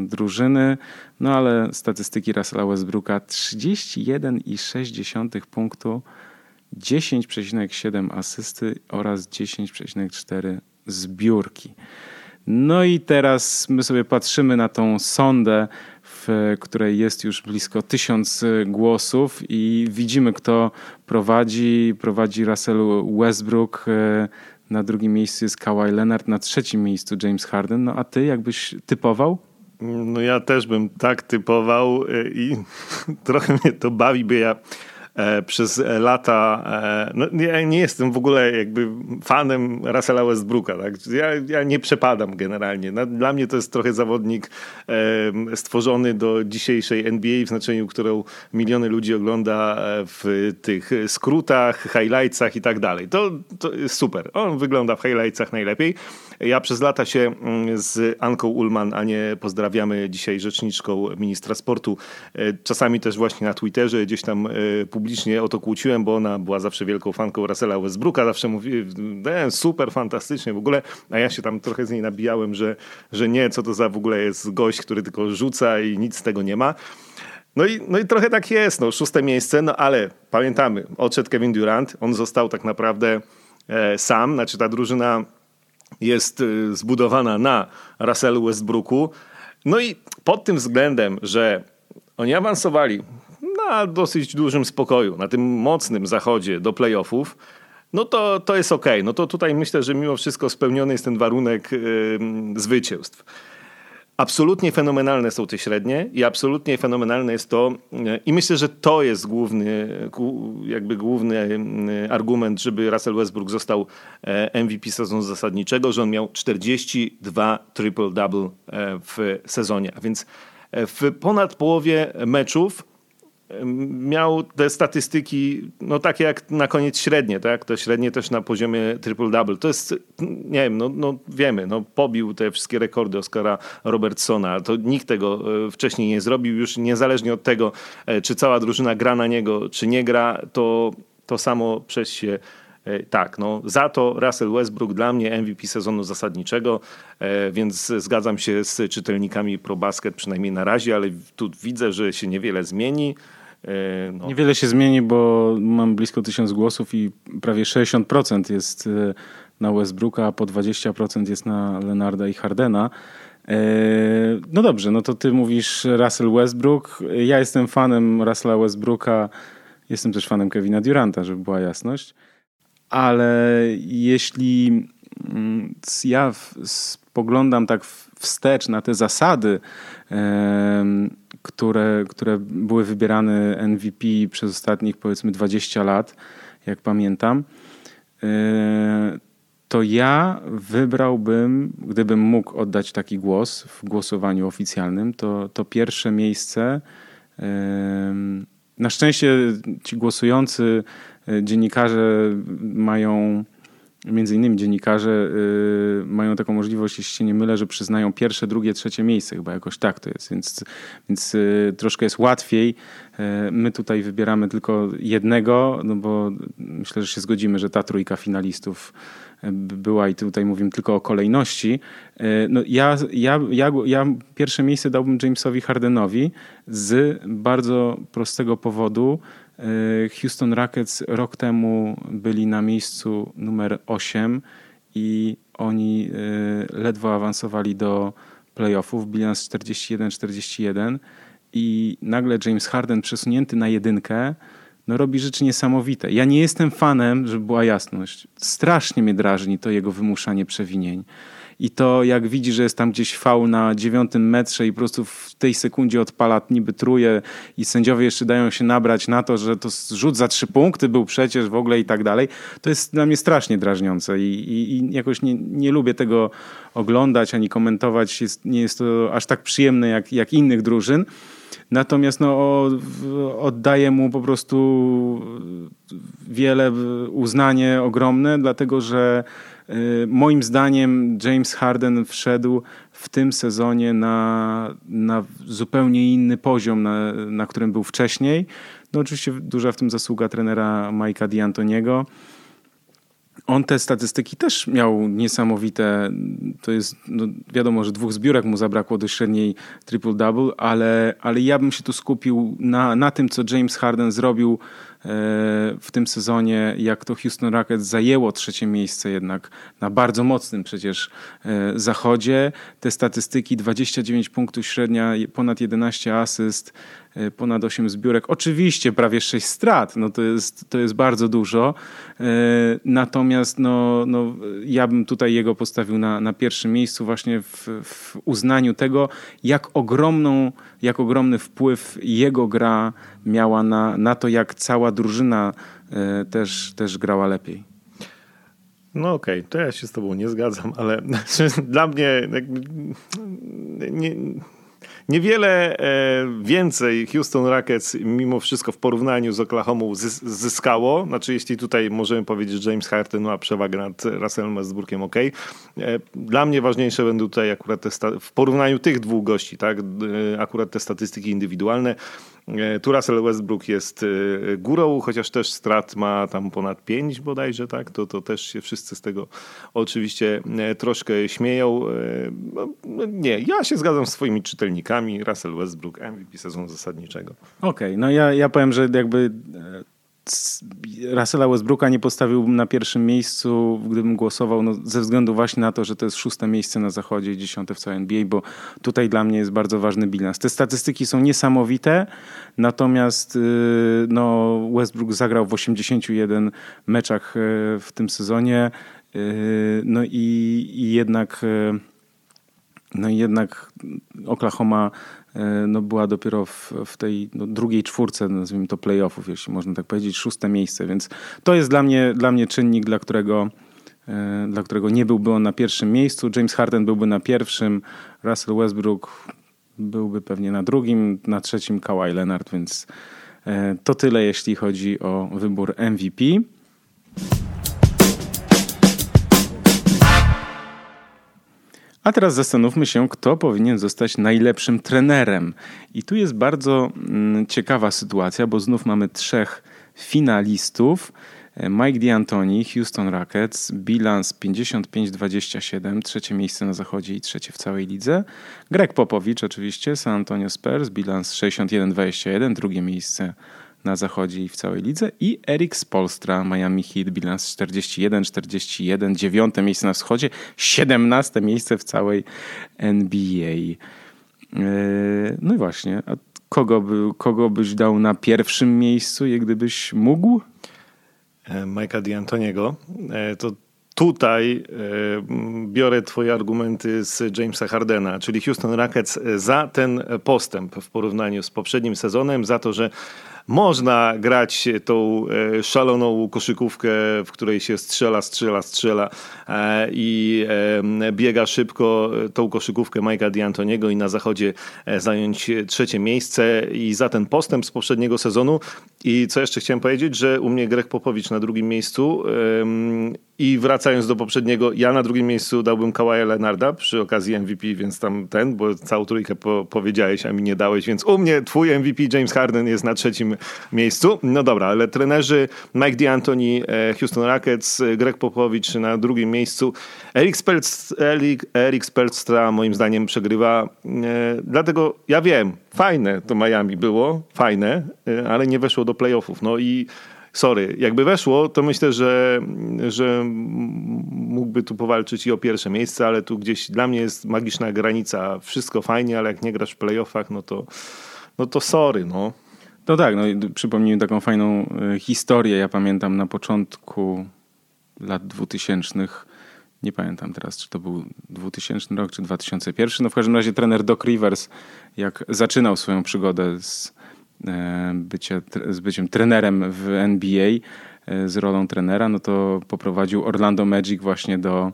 drużyny. No ale statystyki Russella Westbrooka 31,6 punktu, 10,7 asysty oraz 10,4 zbiórki. No i teraz my sobie patrzymy na tą sondę, w której jest już blisko tysiąc głosów i widzimy, kto prowadzi. Prowadzi Russell Westbrook, e, na drugim miejscu jest Kawhi Leonard, na trzecim miejscu James Harden. No a ty jakbyś typował? No ja też bym tak typował e, i trochę mnie to bawi, by ja przez lata. E, no, ja nie jestem w ogóle jakby fanem Russella Westbrooka. Tak? Ja, ja nie przepadam generalnie. Dla mnie to jest trochę zawodnik e, stworzony do dzisiejszej NBA, w znaczeniu, którą miliony ludzi ogląda w tych skrótach, highlightsach i tak dalej. To, to jest super. On wygląda w highlightsach najlepiej. Ja przez lata się mm, z Anką Ulman, a nie pozdrawiamy dzisiaj rzeczniczką ministra sportu, czasami też właśnie na Twitterze gdzieś tam publicznie publicznie o to kłóciłem, bo ona była zawsze wielką fanką Russella Westbrooka, zawsze mówi, e, super, fantastycznie w ogóle, a ja się tam trochę z niej nabijałem, że, że nie, co to za w ogóle jest gość, który tylko rzuca i nic z tego nie ma. No i, no i trochę tak jest, no, szóste miejsce, no ale pamiętamy, odszedł Kevin Durant, on został tak naprawdę e, sam, znaczy ta drużyna jest e, zbudowana na Russellu Westbrooku. No i pod tym względem, że oni awansowali na dosyć dużym spokoju, na tym mocnym zachodzie do playoffów, no to, to jest ok. No to tutaj myślę, że mimo wszystko spełniony jest ten warunek yy, zwycięstw. Absolutnie fenomenalne są te średnie i absolutnie fenomenalne jest to yy, i myślę, że to jest główny, jakby główny yy, argument, żeby Russell Westbrook został yy, MVP sezonu zasadniczego, że on miał 42 triple-double w sezonie, a więc w ponad połowie meczów miał te statystyki, no takie jak na koniec średnie, tak? To średnie też na poziomie triple-double. To jest, nie wiem, no, no wiemy, no pobił te wszystkie rekordy Oscara Robertsona. To nikt tego e, wcześniej nie zrobił. Już niezależnie od tego, e, czy cała drużyna gra na niego, czy nie gra, to to samo przez się e, tak, no za to Russell Westbrook dla mnie MVP sezonu zasadniczego, więc zgadzam się z czytelnikami ProBasket przynajmniej na razie, ale tu widzę, że się niewiele zmieni. E, no. Niewiele się zmieni, bo mam blisko tysiąc głosów i prawie 60% jest e, na Westbrooka, a po 20% jest na Lenarda i Hardena. E, no dobrze, no to ty mówisz Russell Westbrook. Ja jestem fanem Russella Westbrooka, jestem też fanem Kevina Duranta, żeby była jasność. Ale jeśli mm, ja spoglądam tak wstecz na te zasady, które, które były wybierane MVP przez ostatnich powiedzmy 20 lat, jak pamiętam, e, to ja wybrałbym, gdybym mógł oddać taki głos w głosowaniu oficjalnym, to, to pierwsze miejsce. Na szczęście ci głosujący e, dziennikarze mają między innymi dziennikarze y, mają taką możliwość, jeśli się nie mylę, że przyznają pierwsze, drugie, trzecie miejsce, chyba jakoś tak to jest, więc, więc y, troszkę jest łatwiej. Y, my tutaj wybieramy tylko jednego, no bo myślę, że się zgodzimy, że ta trójka finalistów była i tutaj mówimy tylko o kolejności. No ja, ja, ja, ja pierwsze miejsce dałbym Jamesowi Hardenowi z bardzo prostego powodu. E, Houston Rockets rok temu byli na miejscu numer 8 i oni e, ledwo awansowali do playoffów, bilans 41-41 i nagle James Harden przesunięty na jedynkę no robi rzeczy niesamowite. Ja nie jestem fanem, żeby była jasność. Strasznie mnie drażni to jego wymuszanie przewinień i to jak widzi, że jest tam gdzieś fał na dziewiątym metrze i po prostu w tej sekundzie odpala niby truje i sędziowie jeszcze dają się nabrać na to, że to rzut za trzy punkty był przecież w ogóle i tak dalej, to jest dla mnie strasznie drażniące i, i, i jakoś nie, nie lubię tego oglądać ani komentować. Jest, nie jest to aż tak przyjemne jak, jak innych drużyn. Natomiast no, oddaję mu po prostu wiele uznanie ogromne, dlatego że moim zdaniem James Harden wszedł w tym sezonie na, na zupełnie inny poziom, na, na którym był wcześniej. No oczywiście duża w tym zasługa trenera Mike'a D'Antoniego. On te statystyki też miał niesamowite. To jest, no wiadomo, że dwóch zbiórek mu zabrakło do średniej triple-double, ale, ale ja bym się tu skupił na, na tym, co James Harden zrobił w tym sezonie, jak to Houston Rockets zajęło trzecie miejsce jednak na bardzo mocnym przecież e, zachodzie. Te statystyki 29 punktów średnia, ponad 11 asyst, e, ponad 8 zbiórek. Oczywiście prawie 6 strat, no to jest, to jest bardzo dużo. E, natomiast no, no, ja bym tutaj jego postawił na, na pierwszym miejscu właśnie w, w uznaniu tego, jak ogromną, jak ogromny wpływ jego gra miała na, na to, jak cała drużyna e, też, też grała lepiej. No okej, okay, to ja się z tobą nie zgadzam, ale dla mnie nie, Niewiele e, więcej Houston Rockets mimo wszystko w porównaniu z Oklahoma zyskało. Znaczy, jeśli tutaj możemy powiedzieć, że James Harden ma przewagę nad Russellem Westbrookiem, ok. Dla mnie ważniejsze będą tutaj akurat te w porównaniu tych dwóch gości, tak? E, akurat te statystyki indywidualne. E, tu Russell Westbrook jest górą, chociaż też strat ma tam ponad 5 bodajże, tak? To, to też się wszyscy z tego oczywiście troszkę śmieją. No, no, nie, ja się zgadzam z swoimi czytelnikami. Russell Westbrook, MVP sezonu zasadniczego. Okej, okay, no ja, ja powiem, że jakby e, Russella Westbrooka nie postawiłbym na pierwszym miejscu, gdybym głosował, no, ze względu właśnie na to, że to jest szóste miejsce na zachodzie i dziesiąte w całej NBA, bo tutaj dla mnie jest bardzo ważny bilans. Te statystyki są niesamowite, natomiast y, no, Westbrook zagrał w 81 meczach e, w tym sezonie, y, no i, i jednak no i jednak Oklahoma no, była dopiero w, w tej no, drugiej czwórce, nazwijmy to playoffów, jeśli można tak powiedzieć, szóste miejsce, więc to jest dla mnie, dla mnie czynnik, dla którego, e, dla którego nie byłby on na pierwszym miejscu. James Harden byłby na pierwszym, Russell Westbrook byłby pewnie na drugim, na trzecim Kawhi Leonard, więc e, to tyle, jeśli chodzi o wybór MVP. A teraz zastanówmy się, kto powinien zostać najlepszym trenerem. I tu jest bardzo mm, ciekawa sytuacja, bo znów mamy trzech finalistów. Mike D'Antoni, Houston Rockets, bilans 55-27, trzecie miejsce na zachodzie i trzecie w całej lidze. Greg Popowicz oczywiście, San Antonio Spurs, bilans 61-21, drugie miejsce na zachodzie i w całej lidze i Erik Spolstra, Miami Heat, bilans 41-41, dziewiąte miejsce na wschodzie, 17 miejsce w całej NBA. E, no i właśnie, a kogo, by, kogo byś dał na pierwszym miejscu, jak gdybyś mógł? E, Majka D'Antoniego. E, to tutaj biorę twoje argumenty z Jamesa Hardena, czyli Houston Rockets za ten postęp w porównaniu z poprzednim sezonem, za to, że można grać tą e, szaloną koszykówkę, w której się strzela, strzela, strzela e, i biega szybko tą koszykówkę Majka D'Antoniego i na zachodzie zająć trzecie miejsce i za ten postęp z poprzedniego sezonu. I co jeszcze chciałem powiedzieć, że u mnie Greg Popowicz na drugim miejscu i wracając do poprzedniego, ja na drugim miejscu dałbym Kawaja Leonarda przy okazji MVP, więc tam ten, bo całą trójkę po, powiedziałeś, a mi nie dałeś, więc u mnie twój MVP James Harden jest na trzecim miejscu. No dobra, ale trenerzy Mike D'Antoni, e, Houston Rockets, e, Greg Popowicz na drugim miejscu. Eric, Eric Spelstra moim zdaniem przegrywa, e, dlatego ja wiem, fajne to Miami było, fajne, ale nie weszło do playoffów. No i sorry, jakby weszło, to myślę, że, że mógłby tu powalczyć i o pierwsze miejsce, ale tu gdzieś dla mnie jest magiczna granica. Wszystko fajnie, ale jak nie grasz w playoffach, no to, no to sorry, no. No tak, no, przypomnij taką fajną e, historię. Ja pamiętam na początku lat 2000 nie pamiętam teraz, czy to był 2000 rok, czy 2001. No w każdym razie trener Doc Rivers, jak zaczynał swoją przygodę z, bycie, z byciem trenerem w NBA, e, z rolą trenera, no to poprowadził Orlando Magic właśnie do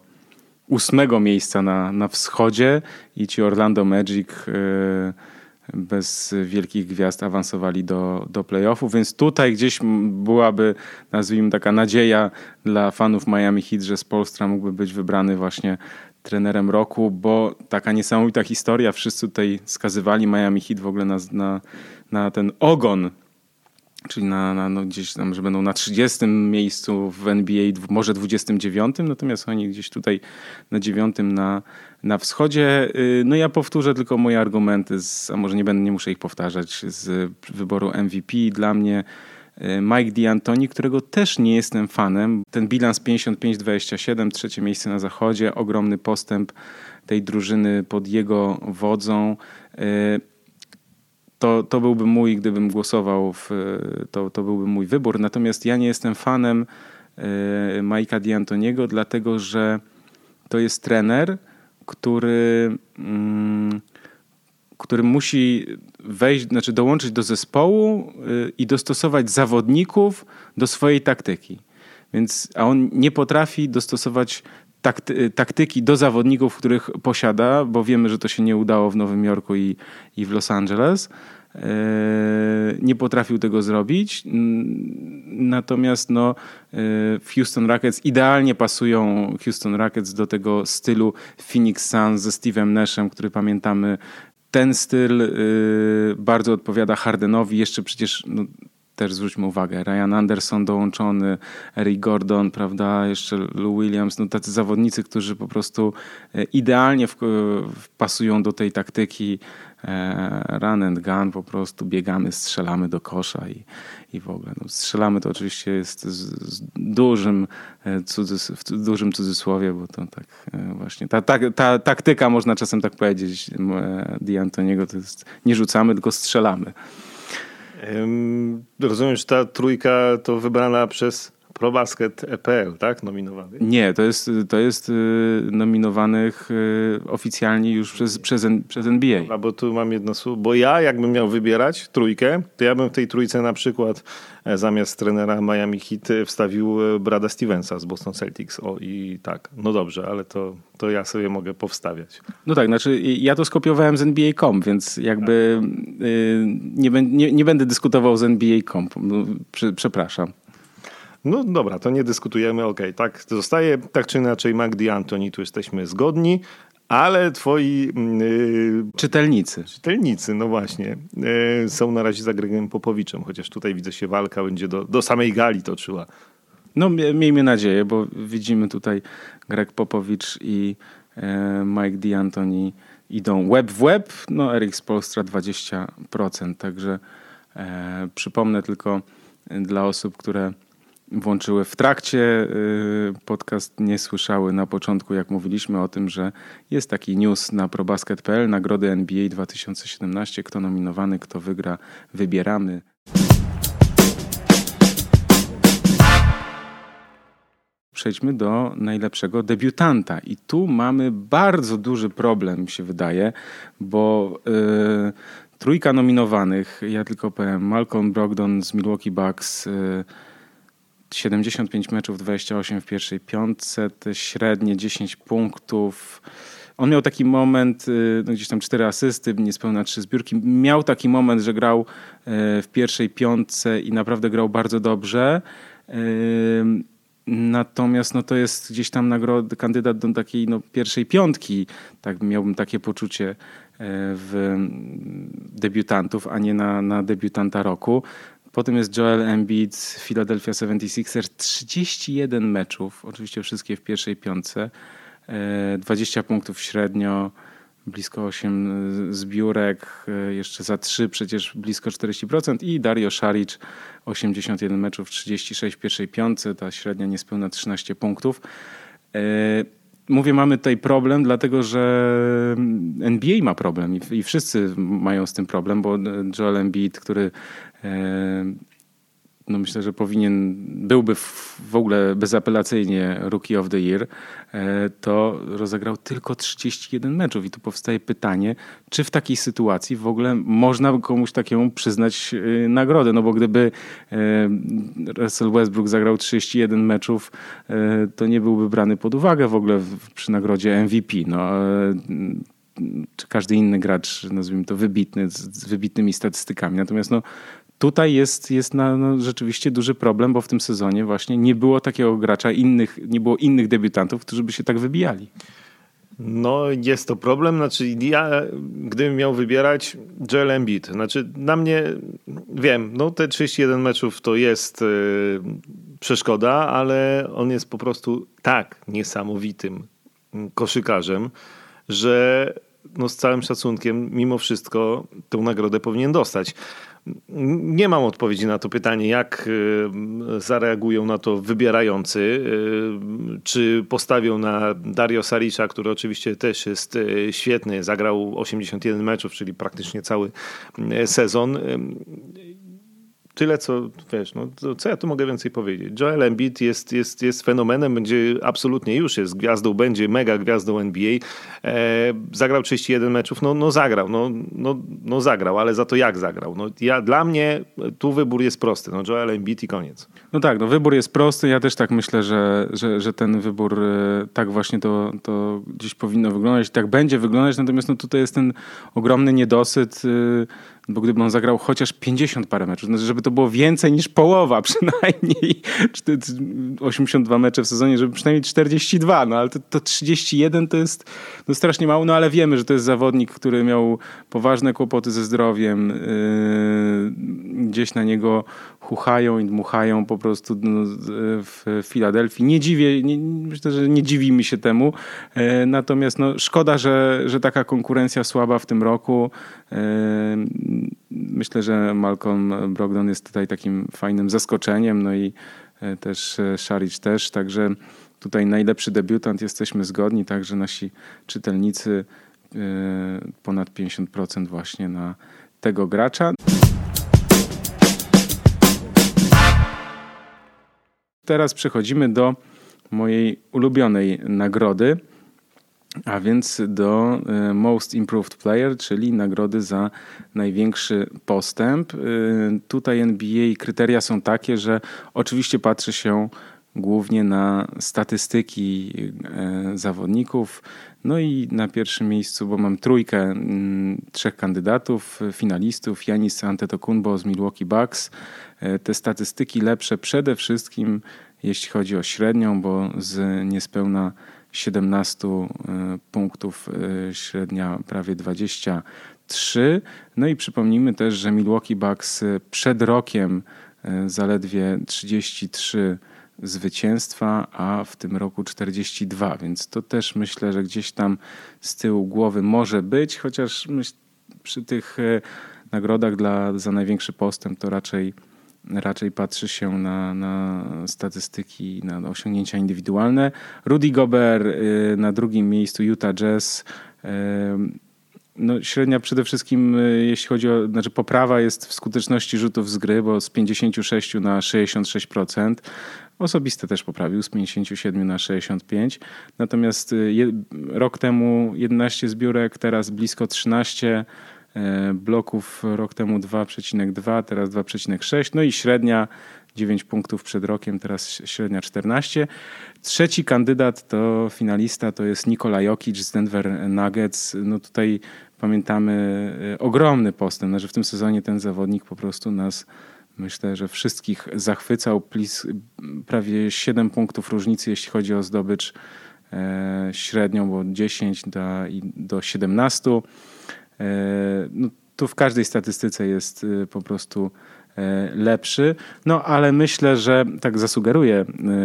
ósmego miejsca na, na wschodzie i ci Orlando Magic bez wielkich gwiazd awansowali do, do playoffów, więc tutaj gdzieś byłaby, nazwijmy taka nadzieja dla fanów Miami Heat, że Spolstra mógłby być wybrany właśnie trenerem roku, bo taka niesamowita historia, wszyscy tutaj skazywali Miami Heat w ogóle na, na, na ten ogon czyli na, na, no gdzieś tam, że będą na 30 miejscu w NBA, może 29, natomiast oni gdzieś tutaj na 9 na, na wschodzie. Y, no ja powtórzę tylko moje argumenty, z, a może nie będę, nie muszę ich powtarzać, z wyboru MVP. Dla mnie y, Mike D'Antoni, którego też nie jestem fanem. Ten bilans 55-27, trzecie miejsce na zachodzie, ogromny postęp tej drużyny pod jego wodzą. To, to byłby mój, gdybym głosował, w, to, to byłby mój wybór. Natomiast ja nie jestem fanem Majka D'Antoniego, dlatego że to jest trener, który, mm, który musi wejść, znaczy dołączyć do zespołu y, i dostosować zawodników do swojej taktyki. Więc, a on nie potrafi dostosować taktyki do zawodników, których posiada, bo wiemy, że to się nie udało w Nowym Jorku i, i w Los Angeles. E, nie potrafił tego zrobić. Natomiast no, e, Houston Rockets idealnie pasują Houston Rockets do tego stylu Phoenix Suns ze Steve'em Nashem, który pamiętamy. Ten styl e, bardzo odpowiada Hardenowi. Jeszcze przecież no, też zwróćmy uwagę, Ryan Anderson dołączony, Eric Gordon, prawda, jeszcze Lou Williams, no tacy zawodnicy, którzy po prostu idealnie wpasują do tej taktyki E, run and gun, po prostu biegamy, strzelamy do kosza i, i w ogóle. No, strzelamy to oczywiście jest z, z dużym, e, w dużym cudzysłowie, bo to tak e, właśnie, ta, ta, ta taktyka, można czasem tak powiedzieć, Di Antoniego, to jest nie rzucamy, tylko strzelamy. Rozumiem, że ta trójka to wybrana przez ProBasket EPL, tak? Nominowany? Nie, to jest, to jest y, nominowanych y, oficjalnie już przez, przez, przez NBA. A bo tu mam jedno słowo, bo ja jakbym miał wybierać trójkę, to ja bym w tej trójce na przykład e, zamiast trenera Miami Heat e, wstawił e, Brada Stevensa z Boston Celtics. O i tak, no dobrze, ale to, to ja sobie mogę powstawiać. No tak, znaczy ja to skopiowałem z NBA.com, więc jakby y, nie, nie, nie będę dyskutował z NBA.com. No, przepraszam. No dobra, to nie dyskutujemy, okej, okay, tak zostaje, tak czy inaczej Magdi Antoni, tu jesteśmy zgodni, ale twoi... Yy, czytelnicy. Czytelnicy, no właśnie, yy, są na razie za Gregiem Popowiczem, chociaż tutaj widzę się walka będzie do, do samej gali toczyła. No miejmy nadzieję, bo widzimy tutaj Greg Popowicz i yy, Mike D'Antoni idą web w web, no Erik Spolstra 20%, także e, przypomnę tylko dla osób, które włączyły w trakcie y, podcast, nie słyszały na początku, jak mówiliśmy o tym, że jest taki news na probasket.pl, nagrody NBA 2017, kto nominowany, kto wygra, wybieramy. Przejdźmy do najlepszego debiutanta. I tu mamy bardzo duży problem, mi się wydaje, bo yy, trójka nominowanych, ja tylko powiem, Malcolm Brogdon z Milwaukee Bucks, 75 meczów, 28 w pierwszej piątce, te średnie 10 punktów. On miał taki moment, no gdzieś tam cztery asysty, niespełna trzy zbiórki. Miał taki moment, że grał w pierwszej piątce i naprawdę grał bardzo dobrze. Natomiast no, to jest gdzieś tam nagrody, kandydat do takiej no, pierwszej piątki. Tak miałbym takie poczucie w debiutantów, a nie na, na debiutanta roku. Potem jest Joel Embiid, Philadelphia 76ers, 31 meczów, oczywiście wszystkie w pierwszej piątce, 20 e, punktów średnio, blisko 8 zbiórek, e, jeszcze za 3 przecież blisko 40% i Dario Szaric 81 meczów, 36 w pierwszej piątce, ta średnia niespełna 13 punktów. E, mówię, mamy tutaj problem, dlatego że NBA ma problem i, wszyscy mają z tym problem, bo Joel Embiid, który no myślę, że powinien, byłby w ogóle bezapelacyjnie Rookie of the Year, e, to rozegrał tylko 31 meczów. I tu powstaje pytanie, czy w takiej sytuacji w ogóle można komuś takiemu przyznać e, nagrodę? No bo gdyby e, Russell Westbrook zagrał 31 meczów, to nie byłby brany pod uwagę w ogóle przy nagrodzie MVP. No, czy każdy inny gracz, nazwijmy to wybitny, z wybitnymi statystykami. Natomiast no, tutaj jest, jest na, no, rzeczywiście duży problem, bo w tym sezonie właśnie nie było takiego gracza, innych, nie było innych debiutantów, którzy by się tak wybijali. No, jest to problem. Znaczy, ja gdybym miał wybierać Joel Embiid, znaczy na mnie, wiem, no te 31 meczów to jest yy, przeszkoda, ale on jest po prostu tak niesamowitym koszykarzem, że no z całym szacunkiem, mimo wszystko tę nagrodę powinien dostać. Nie mam odpowiedzi na to pytanie, jak y, zareagują na to wybierający. Y, czy postawią na Dario Saricza, który oczywiście też jest y, świetny, zagrał 81 meczów, czyli praktycznie cały sezon tyle, co wiesz, no, co ja tu mogę więcej powiedzieć. Joel Embiid jest, jest, jest fenomenem, będzie absolutnie już jest gwiazdą, będzie mega gwiazdą NBA. E, zagrał 31 meczów, no, no zagrał, no, no, no zagrał, ale za to jak zagrał? No, ja, dla mnie tu wybór jest prosty, no Joel Embiid i koniec. No tak, no wybór jest prosty, ja też tak myślę, że, że, że ten wybór e, tak właśnie to, to gdzieś powinno wyglądać, tak będzie wyglądać, natomiast no tutaj jest ten ogromny niedosyt e, bo gdyby on zagrał chociaż 50 parę meczów, znaczy żeby to było więcej niż połowa przynajmniej, 82 mecze w sezonie, żeby przynajmniej 42, no ale to, to 31 to jest no strasznie mało, no ale wiemy, że to jest zawodnik, który miał poważne kłopoty ze zdrowiem, yy, gdzieś na niego chuchają i dmuchają po prostu no, w Filadelfii. Nie dziwię, nie, myślę, że nie dziwimy się temu, yy, natomiast no, szkoda, że, że taka konkurencja słaba w tym roku. Yy, myślę, że Malcolm Brogdon jest tutaj takim fajnym zaskoczeniem, no i e, też e, Szaric też, także tutaj najlepszy debiutant, jesteśmy zgodni, także nasi czytelnicy e, ponad 50% właśnie na tego gracza. Teraz przechodzimy do mojej ulubionej nagrody a więc do e, Most Improved Player, czyli nagrody za największy postęp. E, tutaj NBA kryteria są takie, że oczywiście patrzy się głównie na statystyki e, zawodników. No i na pierwszym miejscu, bo mam trójkę mm, trzech kandydatów, finalistów, Janis Antetokounmpo z Milwaukee Bucks. Te statystyki lepsze przede wszystkim jeśli chodzi o średnią, bo z niespełna 17 e, punktów, e, średnia prawie 23. No i przypomnijmy też, że Milwaukee Bucks e, przed rokiem zaledwie 33 zwycięstwa, a w tym roku 42, więc to też myślę, że gdzieś tam z tyłu głowy może być, chociaż myśl, przy tych nagrodach dla, za największy postęp to raczej raczej patrzy się na, na statystyki, na osiągnięcia indywidualne. Rudy Gobert y, na drugim miejscu, Utah Jazz. Y, no, średnia przede wszystkim, jeśli chodzi o, znaczy poprawa jest w skuteczności rzutów z gry, bo z 56 na 66%. Osobiste też poprawił z 57 na 65. Natomiast je, rok temu 11 zbiórek, teraz blisko 13 bloków rok temu 2,2, teraz 2,6, no i średnia 9 punktów przed rokiem, teraz średnia 14. Trzeci kandydat to finalista to jest Nikola Jokic z Denver Nuggets. No tutaj pamiętamy e, ogromny postęp, że w tym sezonie ten zawodnik po prostu nas myślę, że wszystkich zachwycał. Plis, prawie 7 punktów różnicy, jeśli chodzi o zdobycz e, średnią, bo 10 do, do 17. E, no, tu w każdej statystyce jest e, po prostu lepszy. No ale myślę, że tak zasugeruję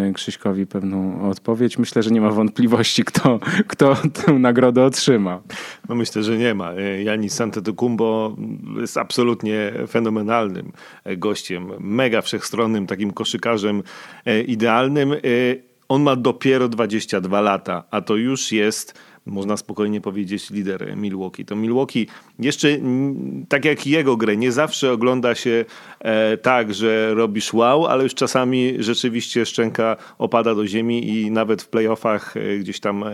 e, Krzyśkowi pewną odpowiedź. Myślę, że nie ma wątpliwości, kto, kto tę nagrodę otrzyma. No myślę, że nie ma. E, Janis Antetokounmpo jest absolutnie fenomenalnym gościem, mega wszechstronnym, takim koszykarzem idealnym. On ma dopiero 22 lata, a to już jest można spokojnie powiedzieć, lider Milwaukee. To Milwaukee jeszcze tak jak jego grę, nie zawsze ogląda się e, tak, że robisz wow, ale już czasami rzeczywiście szczęka opada do ziemi i nawet w playoffach e, gdzieś tam e,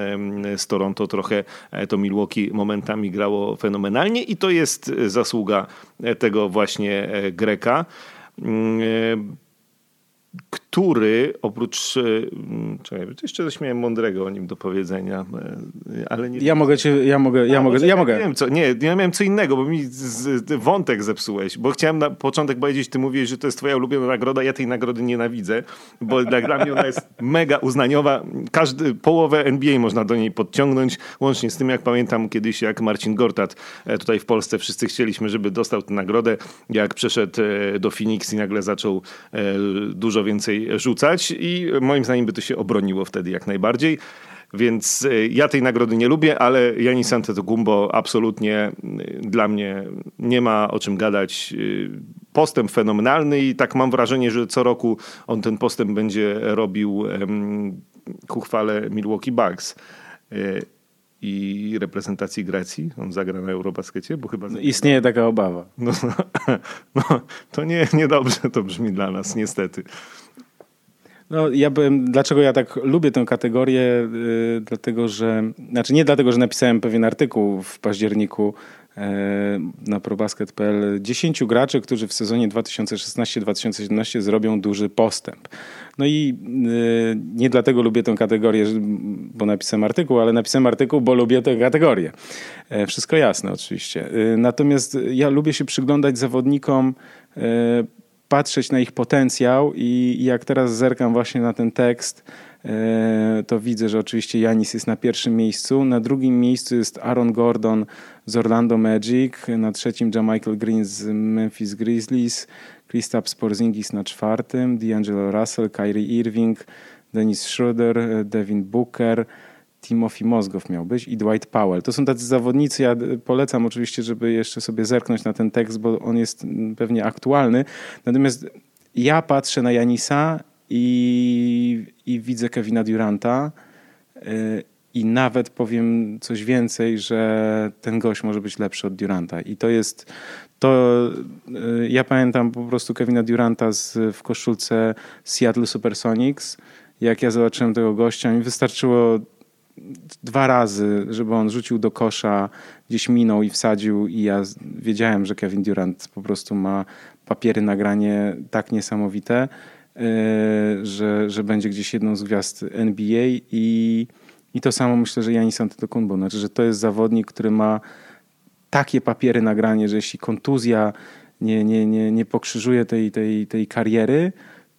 z Toronto trochę e, to Milwaukee momentami grało fenomenalnie i to jest zasługa e, tego właśnie e, Greka. Który oprócz. E, mm, czekaj, jeszcze coś miałem mądrego o nim do powiedzenia, e, ale nie. Ja mogę cię, ja mogę, ja A, mogę, ja mogę. Nie, wiem co, nie, ja miałem co innego, bo mi z, wątek zepsułeś, bo chciałem na początek powiedzieć, ty mówisz, że to jest twoja ulubiona nagroda, ja tej nagrody nienawidzę, bo dla mnie ona jest mega uznaniowa. Każdy, połowę NBA można do niej podciągnąć, łącznie z tym, jak pamiętam kiedyś, jak Marcin Gortat e, tutaj w Polsce wszyscy chcieliśmy, żeby dostał tę nagrodę, jak przeszedł do Phoenix i nagle zaczął dużo więcej rzucać i moim zdaniem by to się obroniło wtedy jak najbardziej. Więc e, ja tej nagrody nie lubię, ale Janis Antetokounmpo absolutnie e, dla mnie nie ma o czym gadać. E, postęp fenomenalny i tak mam wrażenie, że co roku on ten postęp będzie robił ku chwale Milwaukee Bucks i reprezentacji Grecji. On zagra na Eurobaskecie, bo chyba... No, istnieje taka obawa. No, no, to nie, niedobrze to brzmi dla nas, niestety. No, ja bym, dlaczego ja tak lubię tę kategorię? Yy, dlatego, że, znaczy nie dlatego, że napisałem pewien artykuł w październiku na probasket.pl 10 graczy, którzy w sezonie 2016-2017 zrobią duży postęp. No i yy, nie dlatego lubię tę kategorię, bo napisałem artykuł, ale napisałem artykuł, bo lubię tę kategorię. E, wszystko jasne oczywiście. Natomiast ja lubię się przyglądać zawodnikom patrzeć na ich potencjał i, jak teraz zerkam właśnie na ten tekst, e, to widzę, że oczywiście Janis jest na pierwszym miejscu. Na drugim miejscu jest Aaron Gordon z Orlando Magic. Na trzecim Jamichael Green z Memphis Grizzlies. Kristaps Porzingis na czwartym. D'Angelo Russell, Kyrie Irving, Dennis Schroeder, Devin Booker, Timothy Mozgow miał być i Dwight Powell. To są tacy zawodnicy, ja polecam oczywiście, żeby jeszcze sobie zerknąć na ten tekst, bo on jest pewnie aktualny. Natomiast ja patrzę na Janisa i, i widzę Kevina Duranta y, i nawet powiem coś więcej, że ten gość może być lepszy od Duranta. I to jest to. Y, ja pamiętam po prostu Kevina Duranta z, w koszulce Seattle Supersonics. Jak ja zobaczyłem tego gościa, mi wystarczyło dwa razy, żeby on rzucił do kosza, gdzieś minął i wsadził i ja wiedziałem, że Kevin Durant po prostu ma papiery nagranie tak niesamowite, że, że będzie gdzieś jedną z gwiazd NBA i, i to samo myślę, że Janis Antetokounmpo, znaczy, że to jest zawodnik, który ma takie papiery nagranie, że jeśli kontuzja nie, nie, nie, nie pokrzyżuje tej, tej, tej kariery,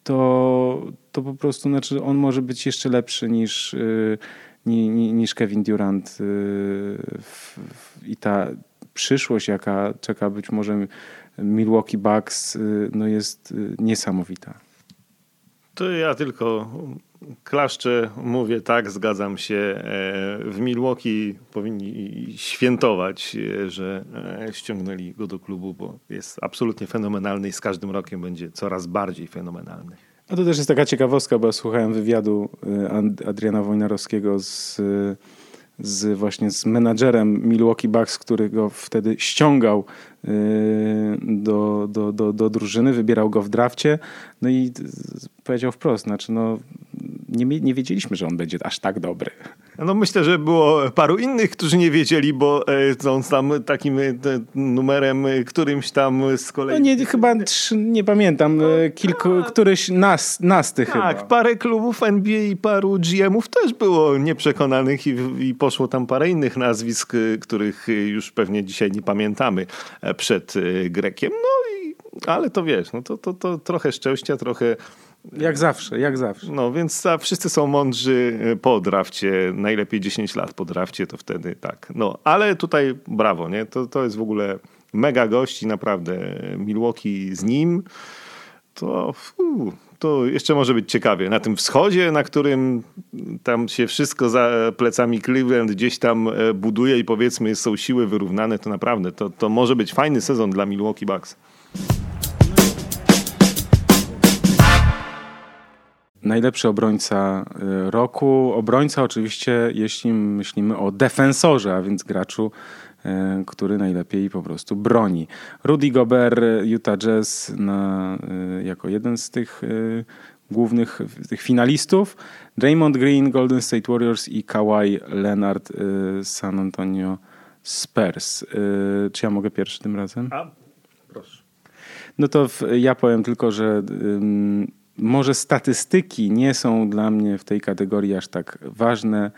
to, to po prostu znaczy on może być jeszcze lepszy niż, yy, niż Kevin Durant y, i ta przyszłość, jaka czeka być może Milwaukee Bucks, no jest niesamowita. To ja tylko klaszczę, mówię tak, zgadzam się. E, w Milwaukee powinni świętować, e, że e, ściągnęli go do klubu, bo jest absolutnie fenomenalny i z każdym rokiem będzie coraz bardziej fenomenalny. A to też jest taka ciekawostka, bo ja słuchałem wywiadu Adriana Wojnarowskiego z, z właśnie z menadżerem Milwaukee Bucks, który go wtedy ściągał do, do, do, do drużyny, wybierał go w drafcie. No i powiedział wprost, znaczy no, nie, nie wiedzieliśmy, że on będzie aż tak dobry. No myślę, że było paru innych, którzy nie wiedzieli, bo są tam takim numerem którymś tam z kolei... No nie, chyba nie pamiętam, no, kilku, a... któryś nas, nasty tak, chyba. Tak, parę klubów NBA i paru GM-ów też było nieprzekonanych i, i poszło tam parę innych nazwisk, których już pewnie dzisiaj nie pamiętamy przed Grekiem. No i, ale to wiesz, no to, to, to trochę szczęścia, trochę jak zawsze, jak zawsze. No więc wszyscy są mądrzy e, po drafcie, najlepiej 10 lat po drafcie, to wtedy tak. No, ale tutaj brawo, nie? To, to jest w ogóle mega gość i naprawdę Milwaukee z nim, to, to jeszcze może być ciekawie. Na tym wschodzie, na którym tam się wszystko za plecami Cleveland gdzieś tam e, buduje i powiedzmy są siły wyrównane, to naprawdę to, to może być fajny sezon dla Milwaukee Bucks. Najlepszy obrońca y, roku. Obrońca oczywiście, jeśli myślimy o defensorze, a więc graczu, który najlepiej po prostu broni. Rudy Gobert, Utah Jazz na, y, jako jeden z tych głównych tych finalistów. Draymond Green, Golden State Warriors i Kawhi Leonard, San Antonio Spurs. Czy ja mogę pierwszy tym razem? A, proszę. No to ja powiem tylko, że może statystyki nie są dla mnie w tej kategorii aż tak ważne.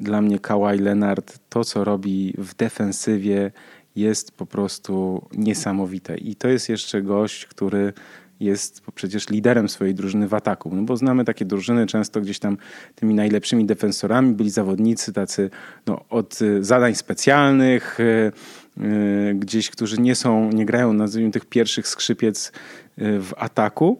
Dla mnie Kawhi Leonard, to co robi w defensywie jest po prostu niesamowite. I to jest jeszcze gość, który jest przecież liderem swojej drużyny w ataku. No bo znamy takie drużyny, często gdzieś tam tymi najlepszymi defensorami byli zawodnicy tacy no, od y, zadań specjalnych, yy, gdzieś, którzy nie są, nie grają, nazwijmy tych pierwszych skrzypiec w ataku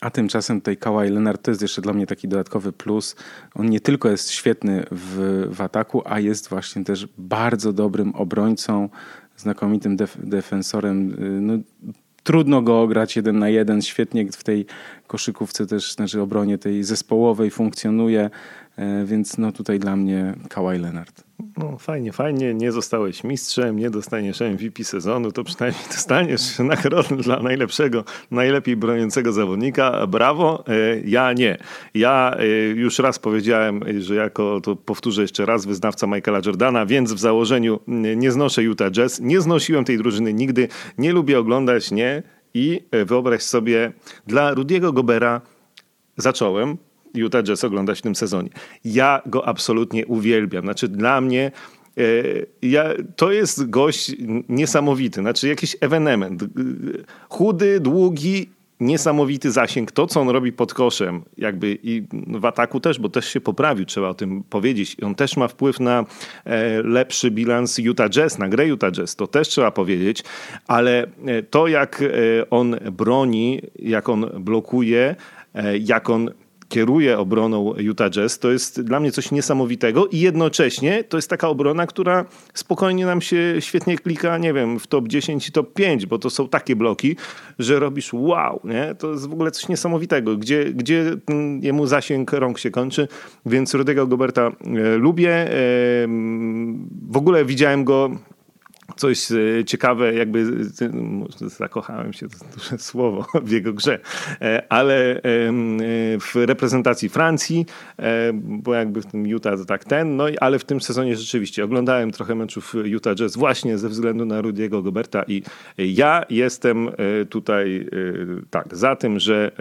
a tymczasem tutaj Kawhi Leonard to jest jeszcze dla mnie taki dodatkowy plus. On nie tylko jest świetny w, w ataku, a jest właśnie też bardzo dobrym obrońcą, znakomitym def defensorem. No, trudno go ograć jeden na jeden. Świetnie w tej koszykówce też, znaczy obronie tej zespołowej funkcjonuje, e, więc no tutaj dla mnie Kawhi Leonard. No fajnie, fajnie, nie zostałeś mistrzem, nie dostaniesz MVP sezonu, to przynajmniej dostaniesz nagrodę dla najlepszego, najlepiej broniącego zawodnika. Brawo, e, ja nie. Ja e, już raz powiedziałem, że jako, to powtórzę jeszcze raz, wyznawca Michaela Jordana, więc w założeniu nie znoszę Utah Jazz, nie znosiłem tej drużyny nigdy, nie lubię oglądać, nie. I e, wyobraź sobie, dla Rudiego Gobera zacząłem, Utah Jazz oglądać w tym sezonie. Ja go absolutnie uwielbiam. Znaczy dla mnie e, ja, to jest gość niesamowity, znaczy jakiś ewenement. Chudy, długi, niesamowity zasięg. To, co on robi pod koszem, jakby i w ataku też, bo też się poprawił, trzeba o tym powiedzieć. On też ma wpływ na e, lepszy bilans Utah Jazz, na grę Utah Jazz, to też trzeba powiedzieć, ale e, to, jak on broni, jak on blokuje, jak on kieruje obroną Utah Jazz, to jest dla mnie coś niesamowitego i jednocześnie to jest taka obrona, która spokojnie nam się świetnie klika, nie wiem, w top 10 i top 5, bo to są takie bloki, że robisz wow, nie? To jest w ogóle coś niesamowitego, gdzie, gdzie jemu zasięg rąk się kończy, więc Rudego Goberta e, lubię. E, w ogóle widziałem go coś e, ciekawe, jakby zakochałem się, to duże słowo w jego grze, e, ale w reprezentacji Francji, e, bo jakby w tym Utah to tak ten, no ale w tym sezonie rzeczywiście oglądałem trochę meczów Utah Jazz właśnie ze względu na Rudiego Goberta i ja jestem tutaj tak za tym, że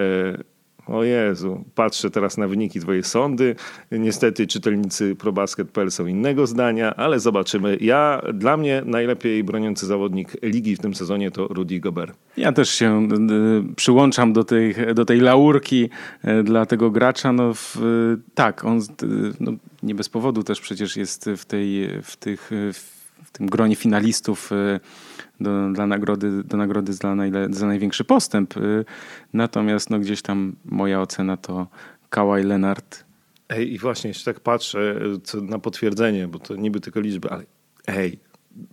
o Jezu, patrzę teraz na wyniki twojej sądy. Niestety czytelnicy ProBasket.pl są innego zdania, ale zobaczymy. Ja, dla mnie najlepiej broniący zawodnik ligi w tym sezonie to Rudy Gobert. Ja też się przyłączam do tej, do tej laurki e, dla tego gracza. No w, tak, on no, nie bez powodu też przecież jest w, tej, w, tych, w tym gronie finalistów e, do, dla nagrody, do nagrody za, najle, za największy postęp. Y, natomiast no, gdzieś tam moja ocena to Kawhi Leonard. Ej, i właśnie jeszcze tak patrzę co na potwierdzenie, bo to niby tylko liczby, ale ej,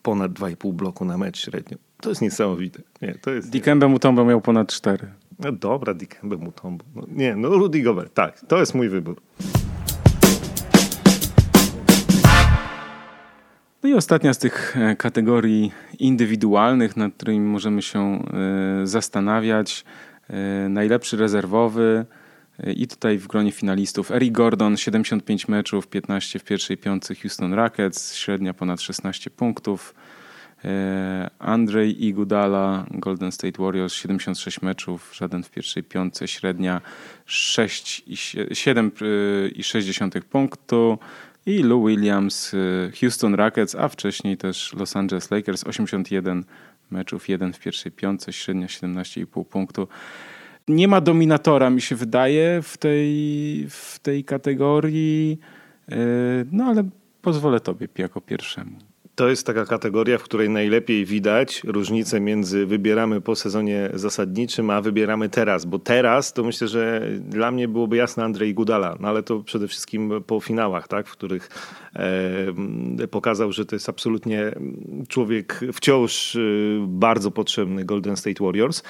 ponad 2,5 bloku na mecz średnio. To jest niesamowite. Nie, to jest... Dikembe Mutombo miał ponad 4. No dobra, Dikembe Mutombo. No, nie, no Rudy Gobert, tak, to jest mój wybór. No i ostatnia z tych e, kategorii indywidualnych, nad którymi możemy się e, zastanawiać. E, najlepszy rezerwowy. I tutaj w gronie finalistów Eric Gordon, 75 meczów, 15 w pierwszej piątce Houston Rockets, średnia ponad 16 punktów. Andrzej Igudala, Golden State Warriors, 76 meczów, żaden w pierwszej piątce, średnia 7,6 punktu. I Lou Williams, e, Houston Rockets, a wcześniej też Los Angeles Lakers, 81 meczów, jeden w pierwszej piątce, średnia 17,5 punktu. Nie ma dominatora, mi się wydaje, w tej, w tej kategorii, e, no ale pozwolę tobie jako pierwszemu. To jest taka kategoria, w której najlepiej widać różnicę między wybieramy po sezonie zasadniczym, a wybieramy teraz. Bo teraz to myślę, że dla mnie byłoby jasne Andrzej Gudala, no ale to przede wszystkim po finałach, tak, w których e, pokazał, że to jest absolutnie człowiek wciąż e, bardzo potrzebny Golden State Warriors.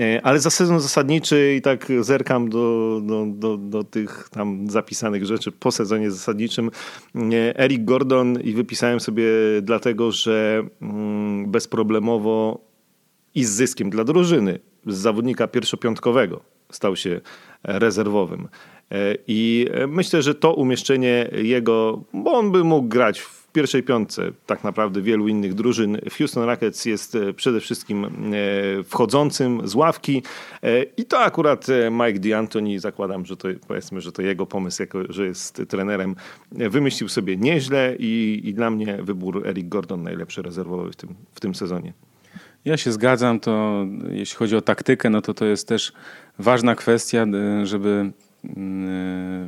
E, ale za sezon zasadniczy i tak zerkam do, do, do, do tych tam zapisanych rzeczy po sezonie zasadniczym. E, Eric Gordon i wypisałem sobie dlatego że mm, bezproblemowo i z zyskiem dla drużyny, z zawodnika pierwszopiątkowego stał się rezerwowym. E, I myślę, że to umieszczenie jego, bo on by mógł grać w pierwszej piątce tak naprawdę wielu innych drużyn. Houston Rockets jest e, przede wszystkim e, wchodzącym z ławki e, i to akurat Mike D'Antoni, zakładam, że to powiedzmy, że to jego pomysł, jako że jest trenerem, wymyślił sobie nieźle i, i dla mnie wybór Eric Gordon najlepszy rezerwowy w tym, w tym sezonie. Ja się zgadzam, to jeśli chodzi o taktykę, no to to jest też ważna kwestia, żeby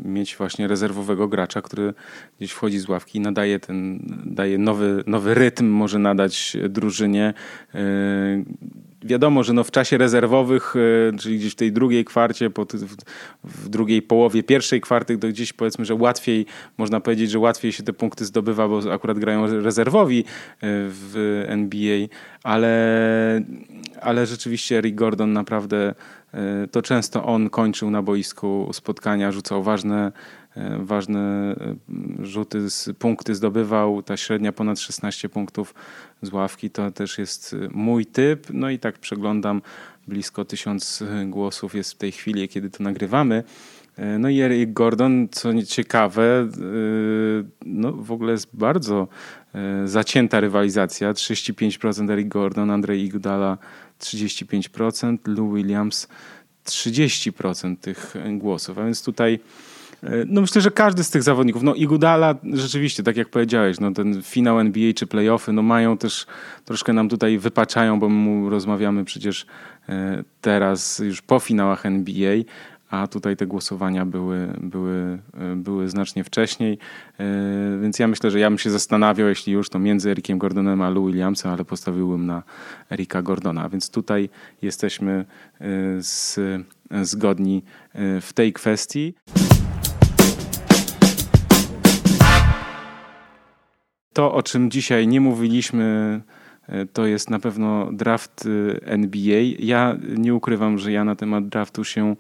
mieć właśnie rezerwowego gracza, który gdzieś wchodzi z ławki i nadaje ten, daje nowy, nowy rytm, może nadać drużynie. Y, wiadomo, że no w czasie rezerwowych, y, czyli gdzieś w tej drugiej kwarcie, w drugiej połowie pierwszej kwarty, to gdzieś powiedzmy, że łatwiej, można powiedzieć, że łatwiej się te punkty zdobywa, bo akurat grają rezerwowi w NBA, ale, ale rzeczywiście Rick Gordon naprawdę to często on kończył na boisku spotkania, rzucał ważne, e, ważne e, rzuty, punkty zdobywał. Ta średnia ponad 16 punktów z ławki to też jest mój typ. No i tak przeglądam, blisko tysiąc głosów jest w tej chwili, kiedy to nagrywamy. No i Eric Gordon, co ciekawe, no w ogóle jest bardzo zacięta rywalizacja. 35% Eric Gordon, Andrzej Iguodala 35%, Lou Williams 30% tych głosów. A więc tutaj e, no myślę, że każdy z tych zawodników, no Igudala rzeczywiście, tak jak powiedziałeś, no ten finał NBA czy playoffy, no mają też, troszkę nam tutaj wypaczają, bo my rozmawiamy przecież e, teraz już po finałach NBA, a tutaj te głosowania były, były, e, były znacznie wcześniej. E, więc ja myślę, że ja bym się zastanawiał, jeśli już, to między Erikiem Gordonem a Lou Williamsem, ale postawiłbym na Erika Gordona. Więc tutaj jesteśmy e, z, zgodni w tej kwestii. To, o czym dzisiaj nie mówiliśmy, to jest na pewno draft NBA. Ja nie ukrywam, że ja na temat draftu się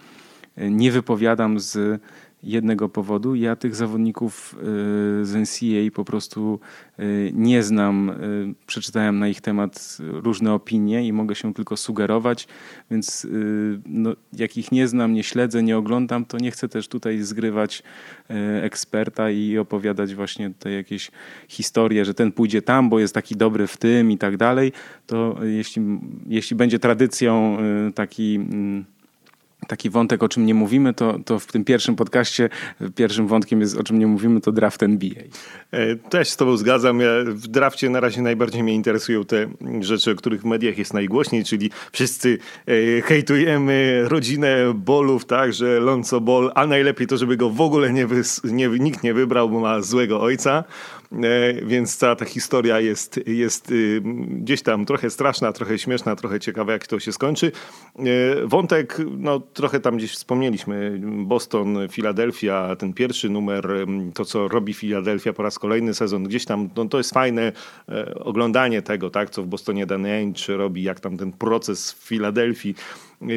nie wypowiadam z jednego powodu. Ja tych zawodników y, z NCAA po prostu y, nie znam. Y, przeczytałem na ich temat różne opinie i mogę się tylko sugerować, więc no, jak ich nie znam, nie śledzę, nie oglądam, to nie chcę też tutaj zgrywać eksperta i opowiadać właśnie te jakieś historie, że ten pójdzie tam, bo jest taki dobry w tym i tak dalej. To jeśli, jeśli będzie tradycją taki mm, taki wątek, o czym nie mówimy, to, to w tym pierwszym podcaście pierwszym wątkiem jest, o czym nie mówimy, to draft NBA. E, też z tobą zgadzam. Ja w drafcie na razie najbardziej mnie interesują te rzeczy, o których w mediach jest najgłośniej, czyli wszyscy e, hejtujemy rodzinę Bolów, tak, że Lonzo Ball, a najlepiej to, żeby go w ogóle nie, nie nikt nie wybrał, bo ma złego ojca. E, więc cała ta historia jest, jest y, gdzieś tam trochę straszna, trochę śmieszna, trochę ciekawa, jak to się skończy. E, wątek, no trochę tam gdzieś wspomnieliśmy, Boston, Filadelfia, ten pierwszy numer, to co robi Filadelfia po raz kolejny sezon, gdzieś tam, no to jest fajne e, oglądanie tego, tak, co w Bostonie Danny Ainge robi, jak tam ten proces w Filadelfii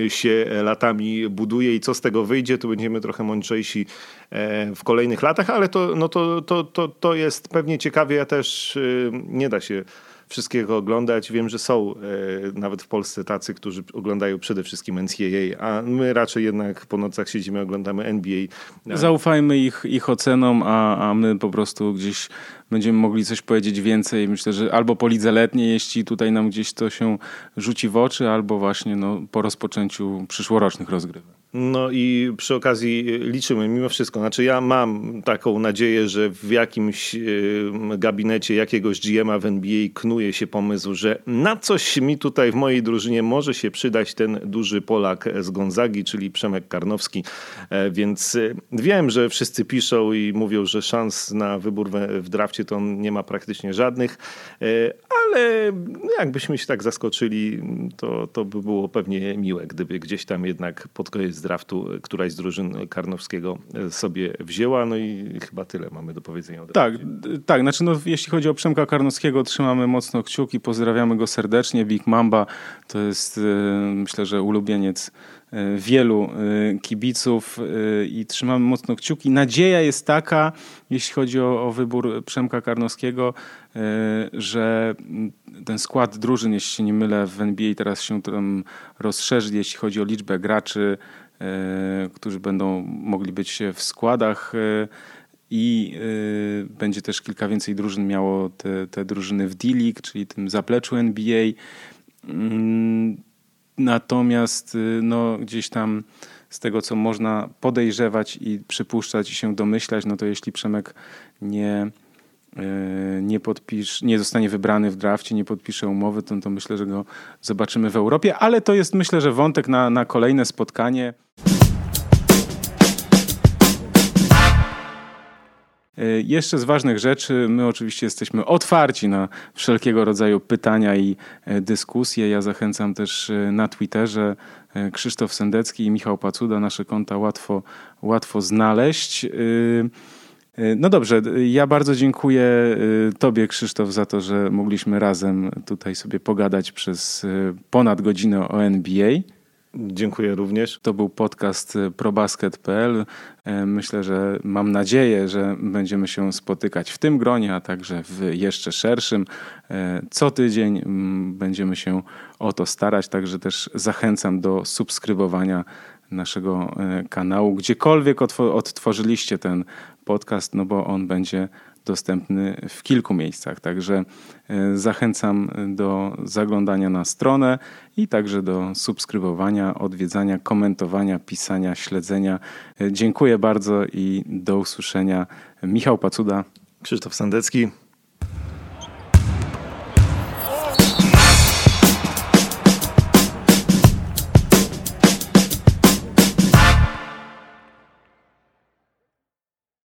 się latami buduje i co z tego wyjdzie, to będziemy trochę mądrzejsi e, w kolejnych latach, ale to, no to, to, to, to jest pewnie ciekawie, ja też e, nie da się wszystkiego oglądać. Wiem, że są nawet w Polsce tacy, którzy oglądają przede wszystkim NCAA, a my raczej jednak po nocach siedzimy, oglądamy NBA. Zaufajmy ich, ich ocenom, a, a my po prostu gdzieś będziemy mogli coś powiedzieć więcej. Myślę, że albo po lidze letniej, jeśli tutaj nam gdzieś to się rzuci w oczy, albo właśnie no, po rozpoczęciu przyszłorocznych rozgrywek. No i przy okazji liczymy mimo wszystko. Znaczy ja mam taką nadzieję, że w jakimś gabinecie jakiegoś GM-a w NBA knuje się pomysł, że na coś mi tutaj w mojej drużynie może się przydać ten duży Polak z Gonzagi, czyli Przemek Karnowski. E, więc e, wiem, że wszyscy piszą i mówią, że szans na wybór w drafcie to on nie ma praktycznie żadnych, e, ale jakbyśmy się tak zaskoczyli, to, to by było pewnie miłe, gdyby gdzieś tam jednak pod koniec draftu któraś z drużyn Karnowskiego sobie wzięła. No i chyba tyle mamy do powiedzenia. Tak, tak. Znaczy no, jeśli chodzi o Przemka Karnowskiego, trzymamy mocno kciuki, pozdrawiamy go serdecznie. Big Mamba to jest myślę, że ulubieniec E, wielu e, kibiców e, i trzymamy mocno kciuki. Nadzieja jest taka, jeśli chodzi o, o wybór Przemka Karnowskiego, że ten skład drużyn, jeśli się nie mylę, w NBA teraz się tam rozszerzy, jeśli chodzi o liczbę graczy, którzy będą mogli być w składach i będzie też kilka więcej drużyn miało te, te drużyny w D-League, czyli tym zapleczu NBA. Mm, Natomiast y, no, gdzieś tam z tego, co można podejrzewać i przypuszczać i się domyślać, no to jeśli Przemek nie, y, nie, podpisz, nie zostanie wybrany w drafcie, nie podpisze umowy, to, to myślę, że go zobaczymy w Europie, ale to jest myślę, że wątek na, na kolejne spotkanie. Jeszcze z ważnych rzeczy, my oczywiście jesteśmy otwarci na wszelkiego rodzaju pytania i e, dyskusje. Ja zachęcam też e, na Twitterze Krzysztof Sendecki i Michał Pacuda. Nasze konta łatwo, łatwo znaleźć. No dobrze, ja bardzo dziękuję Tobie, Krzysztof, za to, że mogliśmy razem tutaj sobie pogadać przez ponad godzinę o NBA. Dziękuję również. To był podcast e, probasket.pl. E, myślę, że mam nadzieję, że będziemy się spotykać w tym gronie, a także w jeszcze szerszym. E, co tydzień będziemy się o to starać, także też zachęcam do subskrybowania naszego kanału, gdziekolwiek odtworzyliście ten podcast, no bo on będzie dostępny w kilku miejscach. Także e, zachęcam do zaglądania na stronę i także do subskrybowania, odwiedzania, komentowania, pisania, śledzenia. E, dziękuję bardzo i do usłyszenia. Michał Pacuda. Krzysztof Sandecki.